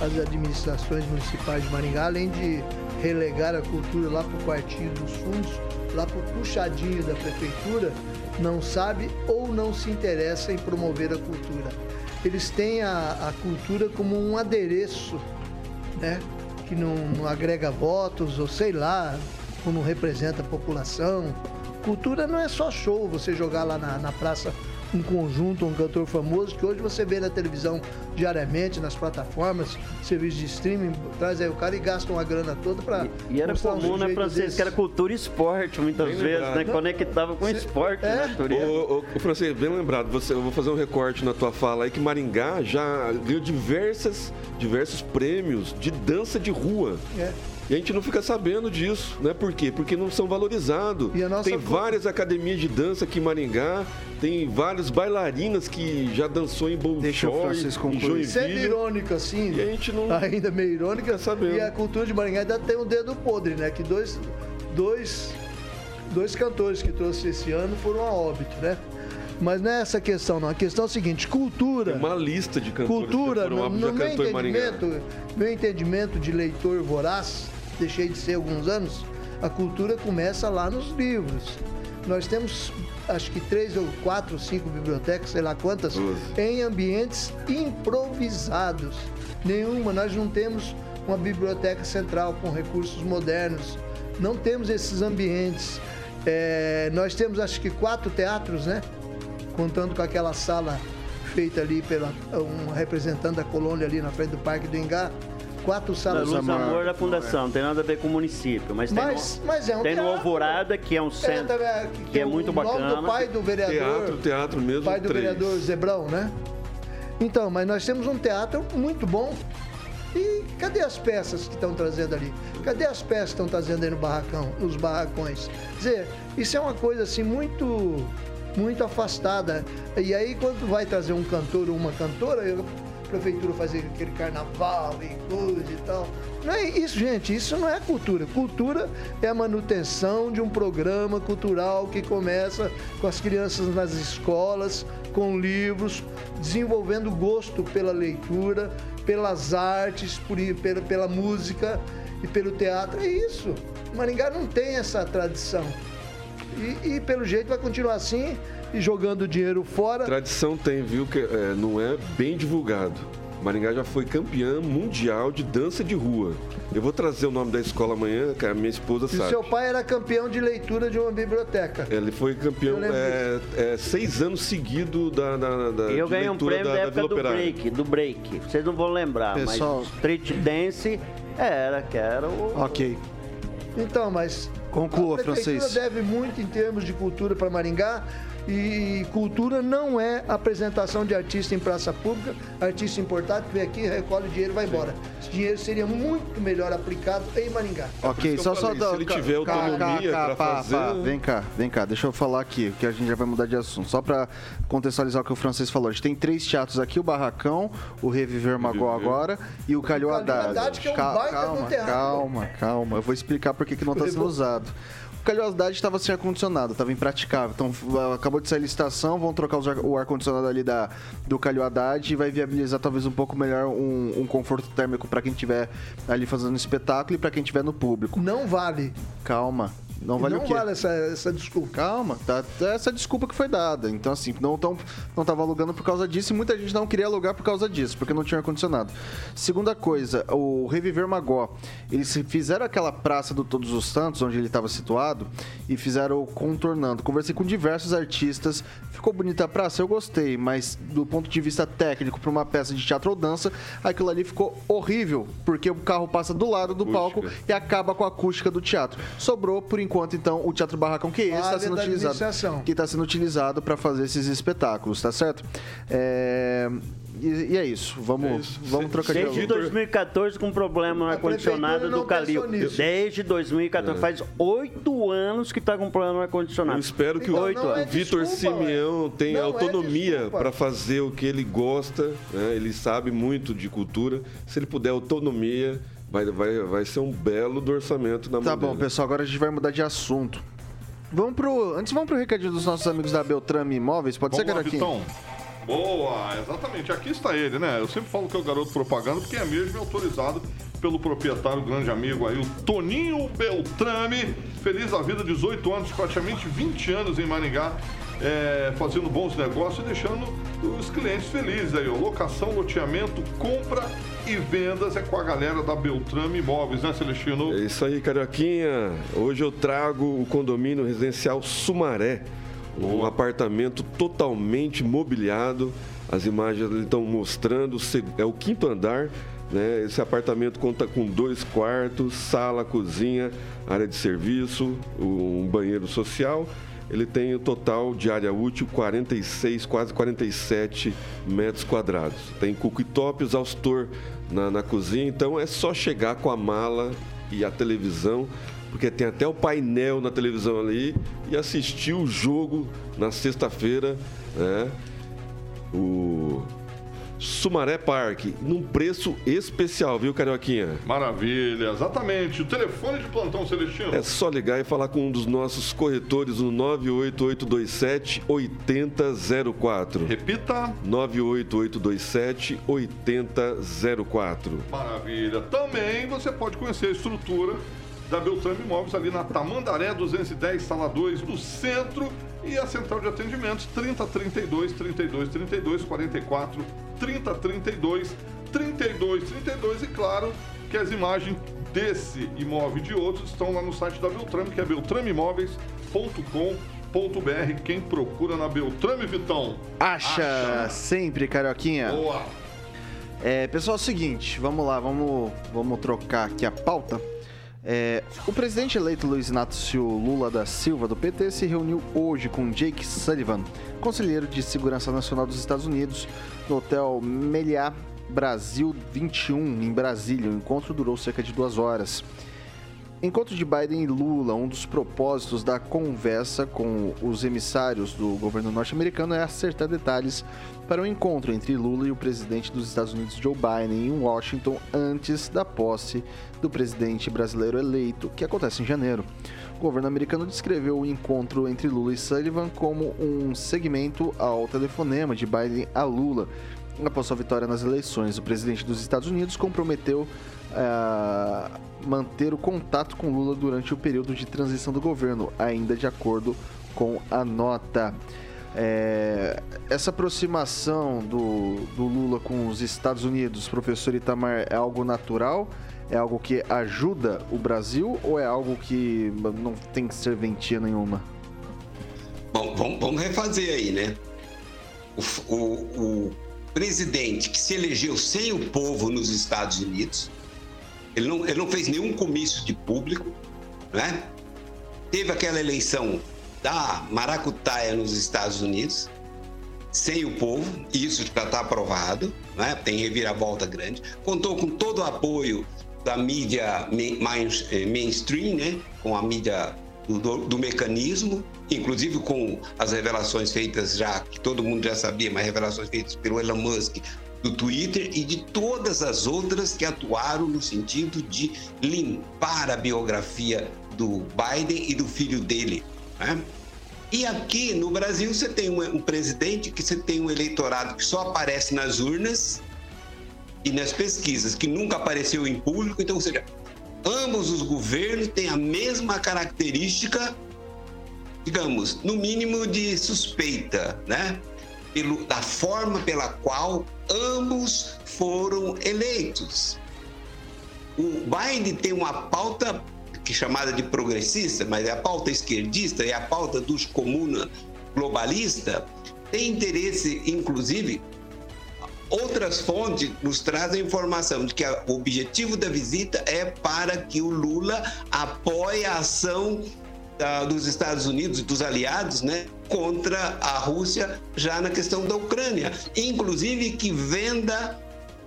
as administrações municipais de Maringá, além de relegar a cultura lá para o quartinho dos fundos, lá para o puxadinho da prefeitura, não sabe ou não se interessa em promover a cultura. Eles têm a, a cultura como um adereço, né? que não, não agrega votos, ou sei lá, ou não representa a população. Cultura não é só show, você jogar lá na, na praça um conjunto, um cantor famoso, que hoje você vê na televisão diariamente, nas plataformas, serviço de streaming, traz aí o cara e gasta uma grana toda pra. E era mostrar um comum, né, Francês, desse. que era cultura e esporte, muitas Bem vezes, lembrado. né? Conectava com o esporte, é? natureza. Ô, ô, Francês, bem lembrado, você, eu vou fazer um recorte na tua fala aí que Maringá já ganhou diversas, diversos prêmios de dança de rua. É. E a gente não fica sabendo disso, né? Por quê? Porque não são valorizados. E a nossa Tem várias academias de dança aqui em Maringá, tem várias bailarinas que já dançou em Deixa o Bolshoi, Francisco em concluir. Sendo Joinville. irônico assim, E a gente não- ainda meio irônica, Fica sabendo. e a cultura de Maringá ainda tem um dedo podre, né? Que dois, dois, dois cantores que trouxe esse ano foram a óbito, né? Mas não é essa a questão, não. A questão é a seguinte: cultura. Tem uma lista de cantores Cultura, no, no meu entendimento, meu entendimento de leitor voraz, deixei de ser alguns anos, a cultura começa lá nos livros. Nós temos, acho que três ou quatro, cinco bibliotecas, sei lá quantas, Doze. em ambientes improvisados. Nenhuma, nós não temos uma biblioteca central com recursos modernos. Não temos esses ambientes. É, nós temos, acho que, quatro teatros, né? Contando com aquela sala feita ali pela um representante da colônia ali na frente do Parque do Engá. Quatro salas. Luz Amor, Amor da Fundação, não tem nada a ver com o município, mas, Mas, tem, mas é no, um tem no. Alvorada, que é um É, centro, também, que é muito o nome bacana. do pai do vereador. Teatro, teatro mesmo, pai do três. vereador Zebrão, né? Então, mas nós temos um teatro muito bom. E cadê as peças que estão trazendo ali? Cadê as peças que estão trazendo aí no barracão, nos barracões? Quer dizer, isso é uma coisa assim muito, muito afastada. E aí quando vai trazer um cantor ou uma cantora, a prefeitura fazer aquele carnaval e coisa e tal. Não é isso, gente, isso não é cultura. Cultura é a manutenção de um programa cultural que começa com as crianças nas escolas, com livros, desenvolvendo gosto pela leitura, pelas artes, por, pela, pela música e pelo teatro. É isso. Maringá não tem essa tradição. E, e, pelo jeito vai continuar assim e jogando dinheiro fora. Tradição tem, viu? Que é, não é bem divulgado. Maringá já foi campeã mundial de dança de rua. Eu vou trazer o nome da escola amanhã, que a minha esposa E sabe. seu pai era campeão de leitura de uma biblioteca. Ele foi campeão é, é, seis anos seguidos da, da, da E eu de ganhei um leitura prêmio da, da, época Vila do break, do break. Vocês não vão lembrar, Pessoal- mas street dance era, que era o... Ok. Então, mas Conclua, a prefeitura francês. deve muito em termos de cultura para Maringá. E cultura não é apresentação de artista em praça pública, artista importado que vem aqui, recolhe dinheiro e vai embora. Esse dinheiro seria muito melhor aplicado em Maringá. Ok, É só só dá- se ele tiver ca- autonomia ca- pra pá, fazer- pá, Vem cá, vem cá, deixa eu falar aqui, que a gente já vai mudar de assunto. Só pra contextualizar o que o francês falou. A gente tem três teatros aqui: o Barracão, o Reviver Magó Reviver. agora e o Calhou Calhou Haddad. Haddad, que é um Ca- baita calma, teatro. calma, calma. Eu vou explicar por que que não está sendo usado. Haddad estava sem ar-condicionado, estava impraticável. Então f- acabou de sair a licitação, vão trocar o ar-condicionado ali da, do Calhou Haddad e vai viabilizar talvez um pouco melhor um, um conforto térmico para quem estiver ali fazendo espetáculo e para quem estiver no público. Não vale. Calma. Não vale não o quê? vale essa, essa desculpa. Calma, tá, tá essa desculpa que foi dada. Então, assim, não, tão, não tava alugando por causa disso e muita gente não queria alugar por causa disso, porque não tinha ar-condicionado. Segunda coisa, o Reviver Magó. Eles fizeram aquela praça do Todos os Santos, onde ele estava situado, e fizeram contornando. Conversei com diversos artistas. Ficou bonita a praça, eu gostei, mas do ponto de vista técnico, para uma peça de teatro ou dança, aquilo ali ficou horrível, porque o carro passa do lado do Acústica. palco e acaba com a acústica do teatro. Sobrou, por enquanto, então, o Teatro Barracão, que esse está Vale sendo utilizado. Que está sendo utilizado para fazer esses espetáculos, tá certo? É, E, e é isso. Vamos, É isso. vamos trocar de Desde assunto. 2014 com problema no ar-condicionado do Calil. Desde 2014. Faz oito anos que tá com problema no Eu ar-condicionado. espero que Então, o, é o Vitor desculpa, Simeão ué. tenha Não é autonomia para fazer o que ele gosta, né? ele sabe muito de cultura. Se ele puder autonomia, vai, vai, vai ser um belo do orçamento na Tá mão bom, dele. pessoal, agora a gente vai mudar de assunto. Vamos pro. Antes vamos pro recadinho dos nossos amigos da Beltrame Imóveis. Pode Vamos ser, lá, Caraquinho? Vitão. Boa, exatamente. Aqui está ele, né? Eu sempre falo que é o garoto propaganda, porque é mesmo autorizado pelo proprietário, grande amigo aí, o Toninho Beltrame. Feliz da vida, 18 anos, praticamente 20 anos em Maringá, é, fazendo bons negócios e deixando os clientes felizes aí, ó. Locação, loteamento, compra e vendas é com a galera da Beltrame Imóveis, né, Celestino? É isso aí, Carioquinha. Hoje eu trago o condomínio residencial Sumaré. Um apartamento totalmente mobiliado. As imagens estão mostrando, é o quinto andar. Né? Esse apartamento conta com dois quartos, sala, cozinha, área de serviço, um banheiro social. Ele tem o total de área útil 46, quase 47 metros quadrados. Tem cooktop, exaustor na, na cozinha, então é só chegar com a mala e a televisão, porque tem até o painel na televisão ali e assistir o jogo na sexta-feira, né? O Sumaré Park, num preço especial, viu, Carioquinha? Maravilha, exatamente. O telefone de plantão Celestino. É só ligar e falar com um dos nossos corretores no 98827 8004. Repita. 98827 8004. Maravilha. Também você pode conhecer a estrutura da Beltrame Imóveis ali na Tamandaré 210, sala 2, no centro. E a central de atendimentos 3032 32 32 44 30 32 32 32 e claro que as imagens desse imóvel e de outros estão lá no site da Beltrame, que é beltrameimóveis.com.br. Quem procura na Beltrame, Vitão? Acha, sempre, Carioquinha. Boa. É, pessoal, é o seguinte, vamos lá, vamos, vamos trocar aqui a pauta. É, o presidente eleito Luiz Inácio Lula da Silva, do PT, se reuniu hoje com Jake Sullivan, conselheiro de Segurança Nacional dos Estados Unidos, no Hotel Meliá Brasil 21, em Brasília. O encontro durou cerca de duas horas. Encontro de Biden e Lula, um dos propósitos da conversa com os emissários do governo norte-americano é acertar detalhes para o encontro entre Lula e o presidente dos Estados Unidos, Joe Biden, em Washington, antes da posse do presidente brasileiro eleito, que acontece em janeiro. O governo americano descreveu o encontro entre Lula e Sullivan como um segmento ao telefonema de Biden a Lula. Após sua vitória nas eleições, o presidente dos Estados Unidos comprometeu a manter o contato com Lula durante o período de transição do governo, ainda de acordo com a nota. É, essa aproximação do, do Lula com os Estados Unidos, professor Itamar, é algo natural? É algo que ajuda o Brasil ou é algo que não tem serventia nenhuma? Bom, vamos, vamos refazer aí, né? O, o, o presidente que se elegeu sem o povo nos Estados Unidos, ele não, ele não fez nenhum comício de público, né? Teve aquela eleição da maracutaia nos Estados Unidos, sem o povo, isso já está aprovado, né? tem reviravolta grande. Contou com todo o apoio da mídia main, mainstream, né? com a mídia do, do, mecanismo, inclusive com as revelações feitas já, que todo mundo já sabia, mas revelações feitas pelo Elon Musk do Twitter e de todas as outras que atuaram no sentido de limpar a biografia do Biden e do filho dele. Né? E aqui no Brasil você tem um, presidente que você tem um eleitorado que só aparece nas urnas e nas pesquisas, que nunca apareceu em público. Então, ou seja, ambos os governos têm a mesma característica, digamos, no mínimo de suspeita, né? Pelo, da forma pela qual ambos foram eleitos. O Biden tem uma pauta que é chamada de progressista, mas é a pauta esquerdista, é a pauta dos comuna globalista, tem interesse, inclusive, outras fontes nos trazem informação de que o objetivo da visita é para que o Lula apoie a ação dos Estados Unidos e dos aliados, né, contra a Rússia já na questão da Ucrânia, inclusive que venda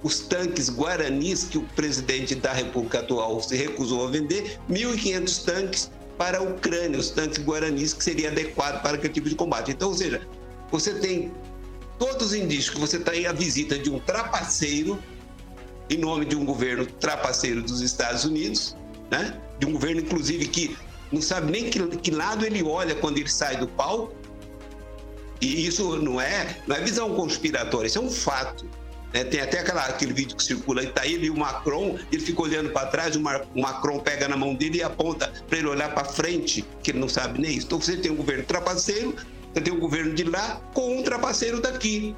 os tanques guaranis que o presidente da República atual se recusou a vender, 1.500 tanques para a Ucrânia, os tanques guaranis que seria adequado para aquele tipo de combate. Então, ou seja, você tem todos os indícios que você está em a visita de um trapaceiro em nome de um governo trapaceiro dos Estados Unidos, né? De um governo inclusive que não sabe nem que, que lado ele olha quando ele sai do palco. E isso não é, não é visão conspiratória, isso é um fato. Né? Tem até aquela, aquele vídeo que circula aí, tá ele e o Macron, ele fica olhando para trás, o, Mar, o, Macron pega na mão dele e aponta para ele olhar para frente, que ele não sabe nem isso. Então você tem um governo trapaceiro, você tem um governo de lá com um trapaceiro daqui.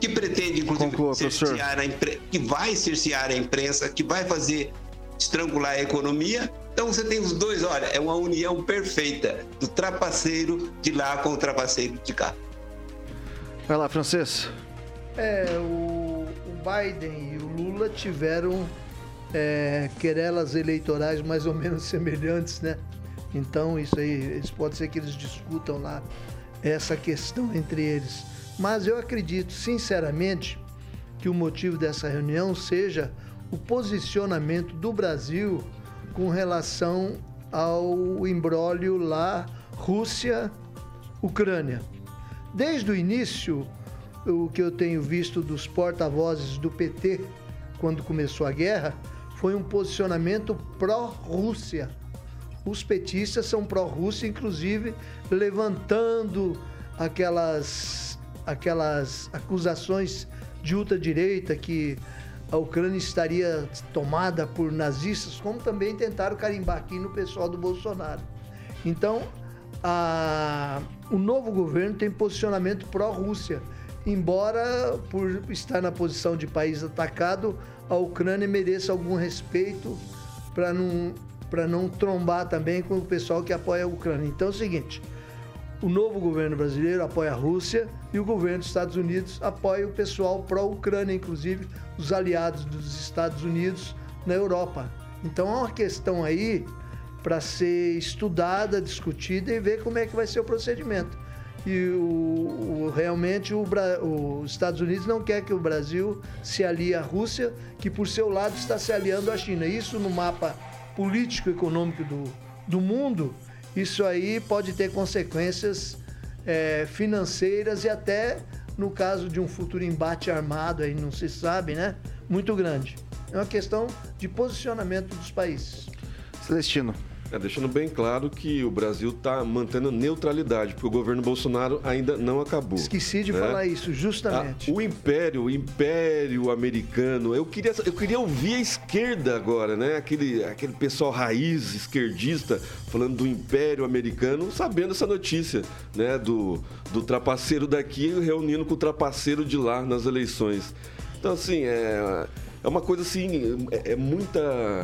Que pretende, inclusive, Conclua, cercear a impre... que vai cercear a imprensa, que vai fazer estrangular a economia. Então você tem os dois, olha, é uma união perfeita do trapaceiro de lá com o trapaceiro de cá. Vai lá, francês. É, o, o Biden e o Lula tiveram é, querelas eleitorais mais ou menos semelhantes, né? Então, isso aí, eles, pode ser que eles discutam lá essa questão entre eles. Mas eu acredito, sinceramente, que o motivo dessa reunião seja o posicionamento do Brasil com relação ao embrólio lá Rússia-Ucrânia. Desde o início, o que eu tenho visto dos porta-vozes do PT, quando começou a guerra, foi um posicionamento pró-Rússia. Os petistas são pró-Rússia, inclusive levantando aquelas, aquelas acusações de ultradireita que a Ucrânia estaria tomada por nazistas, como também tentaram carimbar aqui no pessoal do Bolsonaro. Então, a, o novo governo tem posicionamento pró-Rússia, embora por estar na posição de país atacado, a Ucrânia mereça algum respeito para não, não trombar também com o pessoal que apoia a Ucrânia. Então é o seguinte, o novo governo brasileiro apoia a Rússia e o governo dos Estados Unidos apoia o pessoal pró-Ucrânia, inclusive os aliados dos Estados Unidos na Europa. Então é uma questão aí para ser estudada, discutida e ver como é que vai ser o procedimento. E o, o realmente o, os Estados Unidos não quer que o Brasil se alie à Rússia, que por seu lado está se aliando à China. Isso no mapa político e econômico do, do mundo, isso aí pode ter consequências é, financeiras e até no caso de um futuro embate armado, aí não se sabe, né? Muito grande. É uma questão de posicionamento dos países. Celestino. É, deixando bem claro que o Brasil está mantendo neutralidade, porque o governo Bolsonaro ainda não acabou. Esqueci de né? falar isso, justamente. Ah, o império, o império americano, eu queria, eu queria ouvir a esquerda agora, né? Aquele, aquele pessoal raiz esquerdista falando do império americano, sabendo essa notícia, né? Do, do trapaceiro daqui reunindo com o trapaceiro de lá nas eleições. Então, assim, é é uma coisa assim, é, é, muita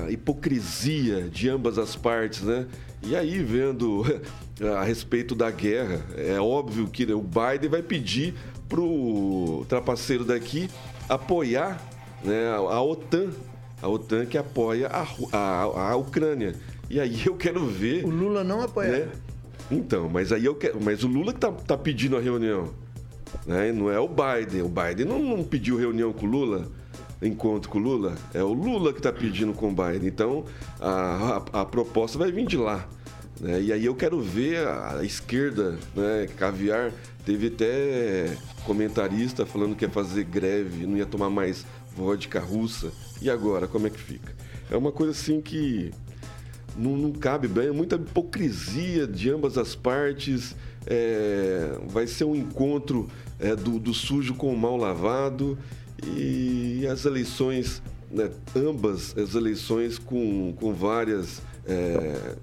hipocrisia de ambas as partes, né? E aí, vendo a respeito da guerra, é óbvio que o Biden vai pedir pro trapaceiro daqui apoiar né, a OTAN, a OTAN que apoia a, a, a Ucrânia. E aí eu quero ver. O Lula não apoia. Né? Então, mas aí eu quero. Mas o Lula que tá, tá pedindo a reunião. Né? Não é o Biden. O Biden não, não pediu reunião com o Lula encontro com o Lula, é o Lula que está pedindo com o Biden. Então, a, a, a, proposta vai vir de lá. Né? E aí eu quero ver a, esquerda, né? caviar. Teve até comentarista falando que ia fazer greve, não ia tomar mais vodka russa. E agora, como é que fica? É uma coisa assim que não, não cabe bem, é muita hipocrisia de ambas as partes. É, vai ser um encontro é, do, do sujo com o mal lavado e as eleições, né, ambas as eleições com, com várias é,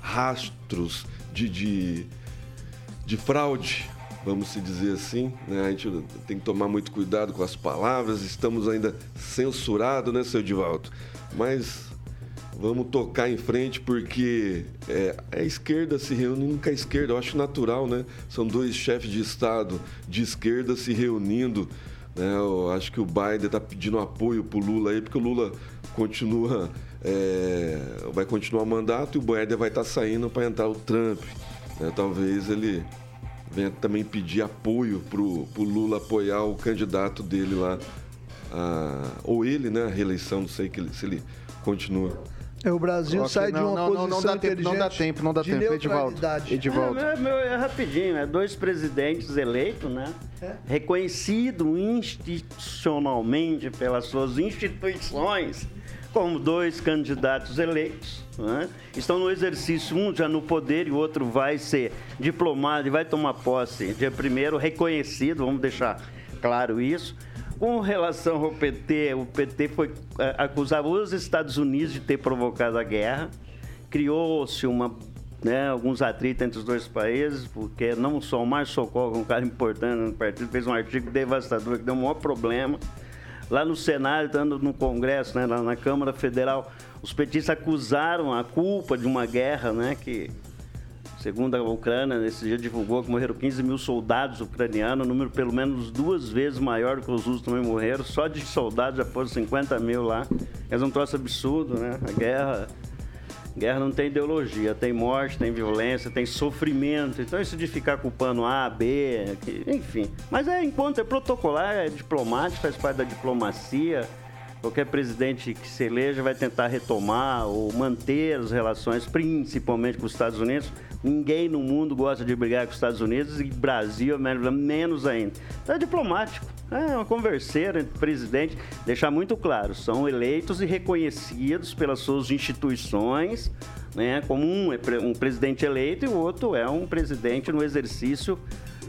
rastros de, de, de fraude, vamos se dizer assim. Né? A gente tem que tomar muito cuidado com as palavras, estamos ainda censurados, né, seu Divaldo? Mas vamos tocar em frente porque é, a esquerda se reúne, nunca a esquerda, eu acho natural, né? São dois chefes de Estado de esquerda se reunindo né? Eu acho que o Biden está pedindo apoio para o Lula aí, porque o Lula continua, é, vai continuar o mandato e o Biden vai estar tá saindo para entrar o Trump. Né? Talvez ele venha também pedir apoio para o Lula apoiar o candidato dele lá, a, ou ele, né? A reeleição, não sei que ele, se ele continua. É, o Brasil okay, sai não, de uma não, posição não, dá tempo, não dá tempo, não dá de tempo. Edivaldo. Edivaldo. É, meu, é rapidinho, é dois presidentes eleitos, né? É. Reconhecido institucionalmente pelas suas instituições como dois candidatos eleitos. Né? Estão no exercício, um já no poder e o outro vai ser diplomado e vai tomar posse dia primeiro, reconhecido, vamos deixar claro isso. Com relação ao PT, o PT foi é, acusava os Estados Unidos de ter provocado a guerra. Criou-se uma né, alguns atritos entre os dois países, porque não só o Márcio Socorro, um cara importante no partido, fez um artigo devastador que deu um maior problema. Lá no Senado, estando no Congresso, né, na Câmara Federal, Os petistas acusaram a culpa de uma guerra, né? Que, segundo a Ucrânia, nesse dia divulgou que morreram 15 mil soldados ucranianos, número pelo menos duas vezes maior que os russos também morreram. Só de soldados já foram 50 mil lá. É um troço absurdo, né? A guerra. Guerra não tem ideologia, tem morte, tem violência, tem sofrimento. Então isso de ficar culpando A, B, enfim. Mas é enquanto é protocolar, é diplomático, faz parte da diplomacia. Qualquer presidente que se eleja vai tentar retomar ou manter as relações, principalmente com os Estados Unidos. Ninguém no mundo gosta de brigar com os Estados Unidos e Brasil men- menos ainda. Então é diplomático. É uma converseira entre presidente. Deixar muito claro, são eleitos e reconhecidos pelas suas instituições, né? Como um é um presidente eleito e o outro é um presidente no exercício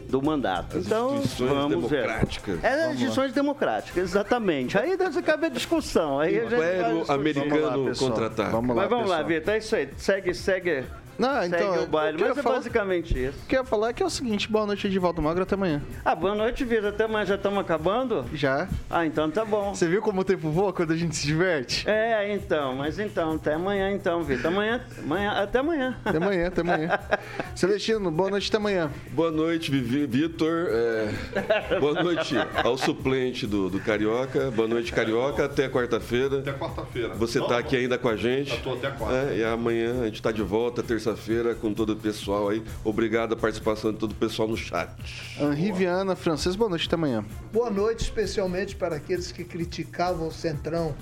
do mandato. As então, instituições vamos ver. democráticas. É, as instituições democráticas, exatamente. Aí deve cabe a discussão. Aí a gente americano Vamos lá, contra-ataque. Vamos lá, Mas vamos lá, pessoal. Vitor. É isso aí. Segue, segue, Não, segue então, o baile. Mas é falar- basicamente isso. O que eu ia falar é que é o seguinte, boa noite, Edivaldo Magro, até amanhã. Ah, boa noite, Vitor. Até amanhã já estamos acabando? Já. Ah, então tá bom. Você viu como o tempo voa quando a gente se diverte? É, então, mas então, até amanhã então, Vitor. Amanhã, amanhã, até amanhã. Até amanhã, até amanhã. Celestino, boa noite, até amanhã. Boa noite, Vitor. É, boa noite ao suplente do, do Carioca. Boa noite, Carioca. Até quarta-feira. Até quarta-feira. Você Não, está aqui ainda com a gente. Eu tô até quarta. É, e amanhã a gente está de volta, terça-feira, com todo o pessoal aí. Obrigado a participação de todo o pessoal no chat. Henri Viana, francês, boa noite, até amanhã. Boa noite, especialmente para aqueles que criticavam o Centrão.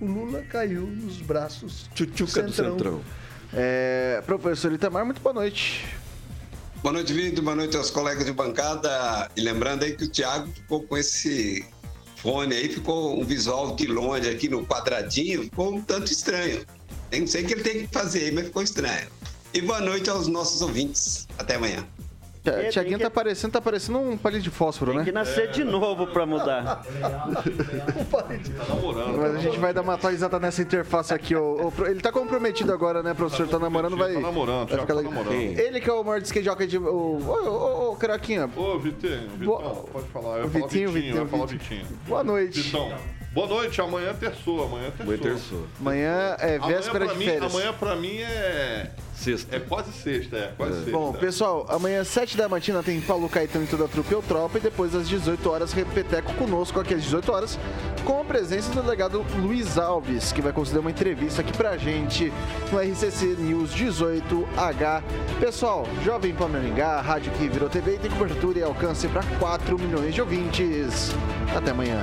O Lula caiu nos braços Tchutchuca do Centrão. É, professor Itamar, muito boa noite. Boa noite, Vitor. Boa noite aos colegas de bancada. E lembrando aí que o Thiago ficou com esse fone aí, ficou um visual de longe aqui no quadradinho, ficou um tanto estranho. Eu não sei o que ele tem que fazer aí, mas ficou estranho. E boa noite aos nossos ouvintes. Até amanhã. Tem Tiaguinho que- tá parecendo, tá parecendo um palito de fósforo, Tem que né? nascer de novo pra mudar. Tá namorando. Mas a gente vai dar uma atualizada nessa interface aqui. ô- ô, pro- ele tá comprometido agora, né, professor? Tá namorando, vai. Tá namorando, vai ficar tá namorando. Ele que é o maior skatejockey de. Ô, ô, ô, ô, Caraquinha, Ô, Vitinho, Vitão, pode falar. Eu O Vitinho, Vitinho, Vitinho, eu ia falar Vitinho. Boa noite. Vitão, boa noite. Amanhã é terçou, amanhã é terçou. Amanhã. Amanhã é Amanhã véspera pra de mim, férias. Amanhã pra mim é... Sexta. É quase sexta, é. Quase sexta. Bom, pessoal, amanhã às 7 da matina tem Paulo Caetano e toda a trupe Eutropa e depois às 18 horas Repeteco conosco aqui às 18 horas com a presença do delegado Luiz Alves, que vai conceder uma entrevista aqui pra gente no RCC News 18H. Pessoal, Jovem Pan Maringá, rádio que virou TV e tem cobertura e alcance para 4 milhões de ouvintes. Até amanhã.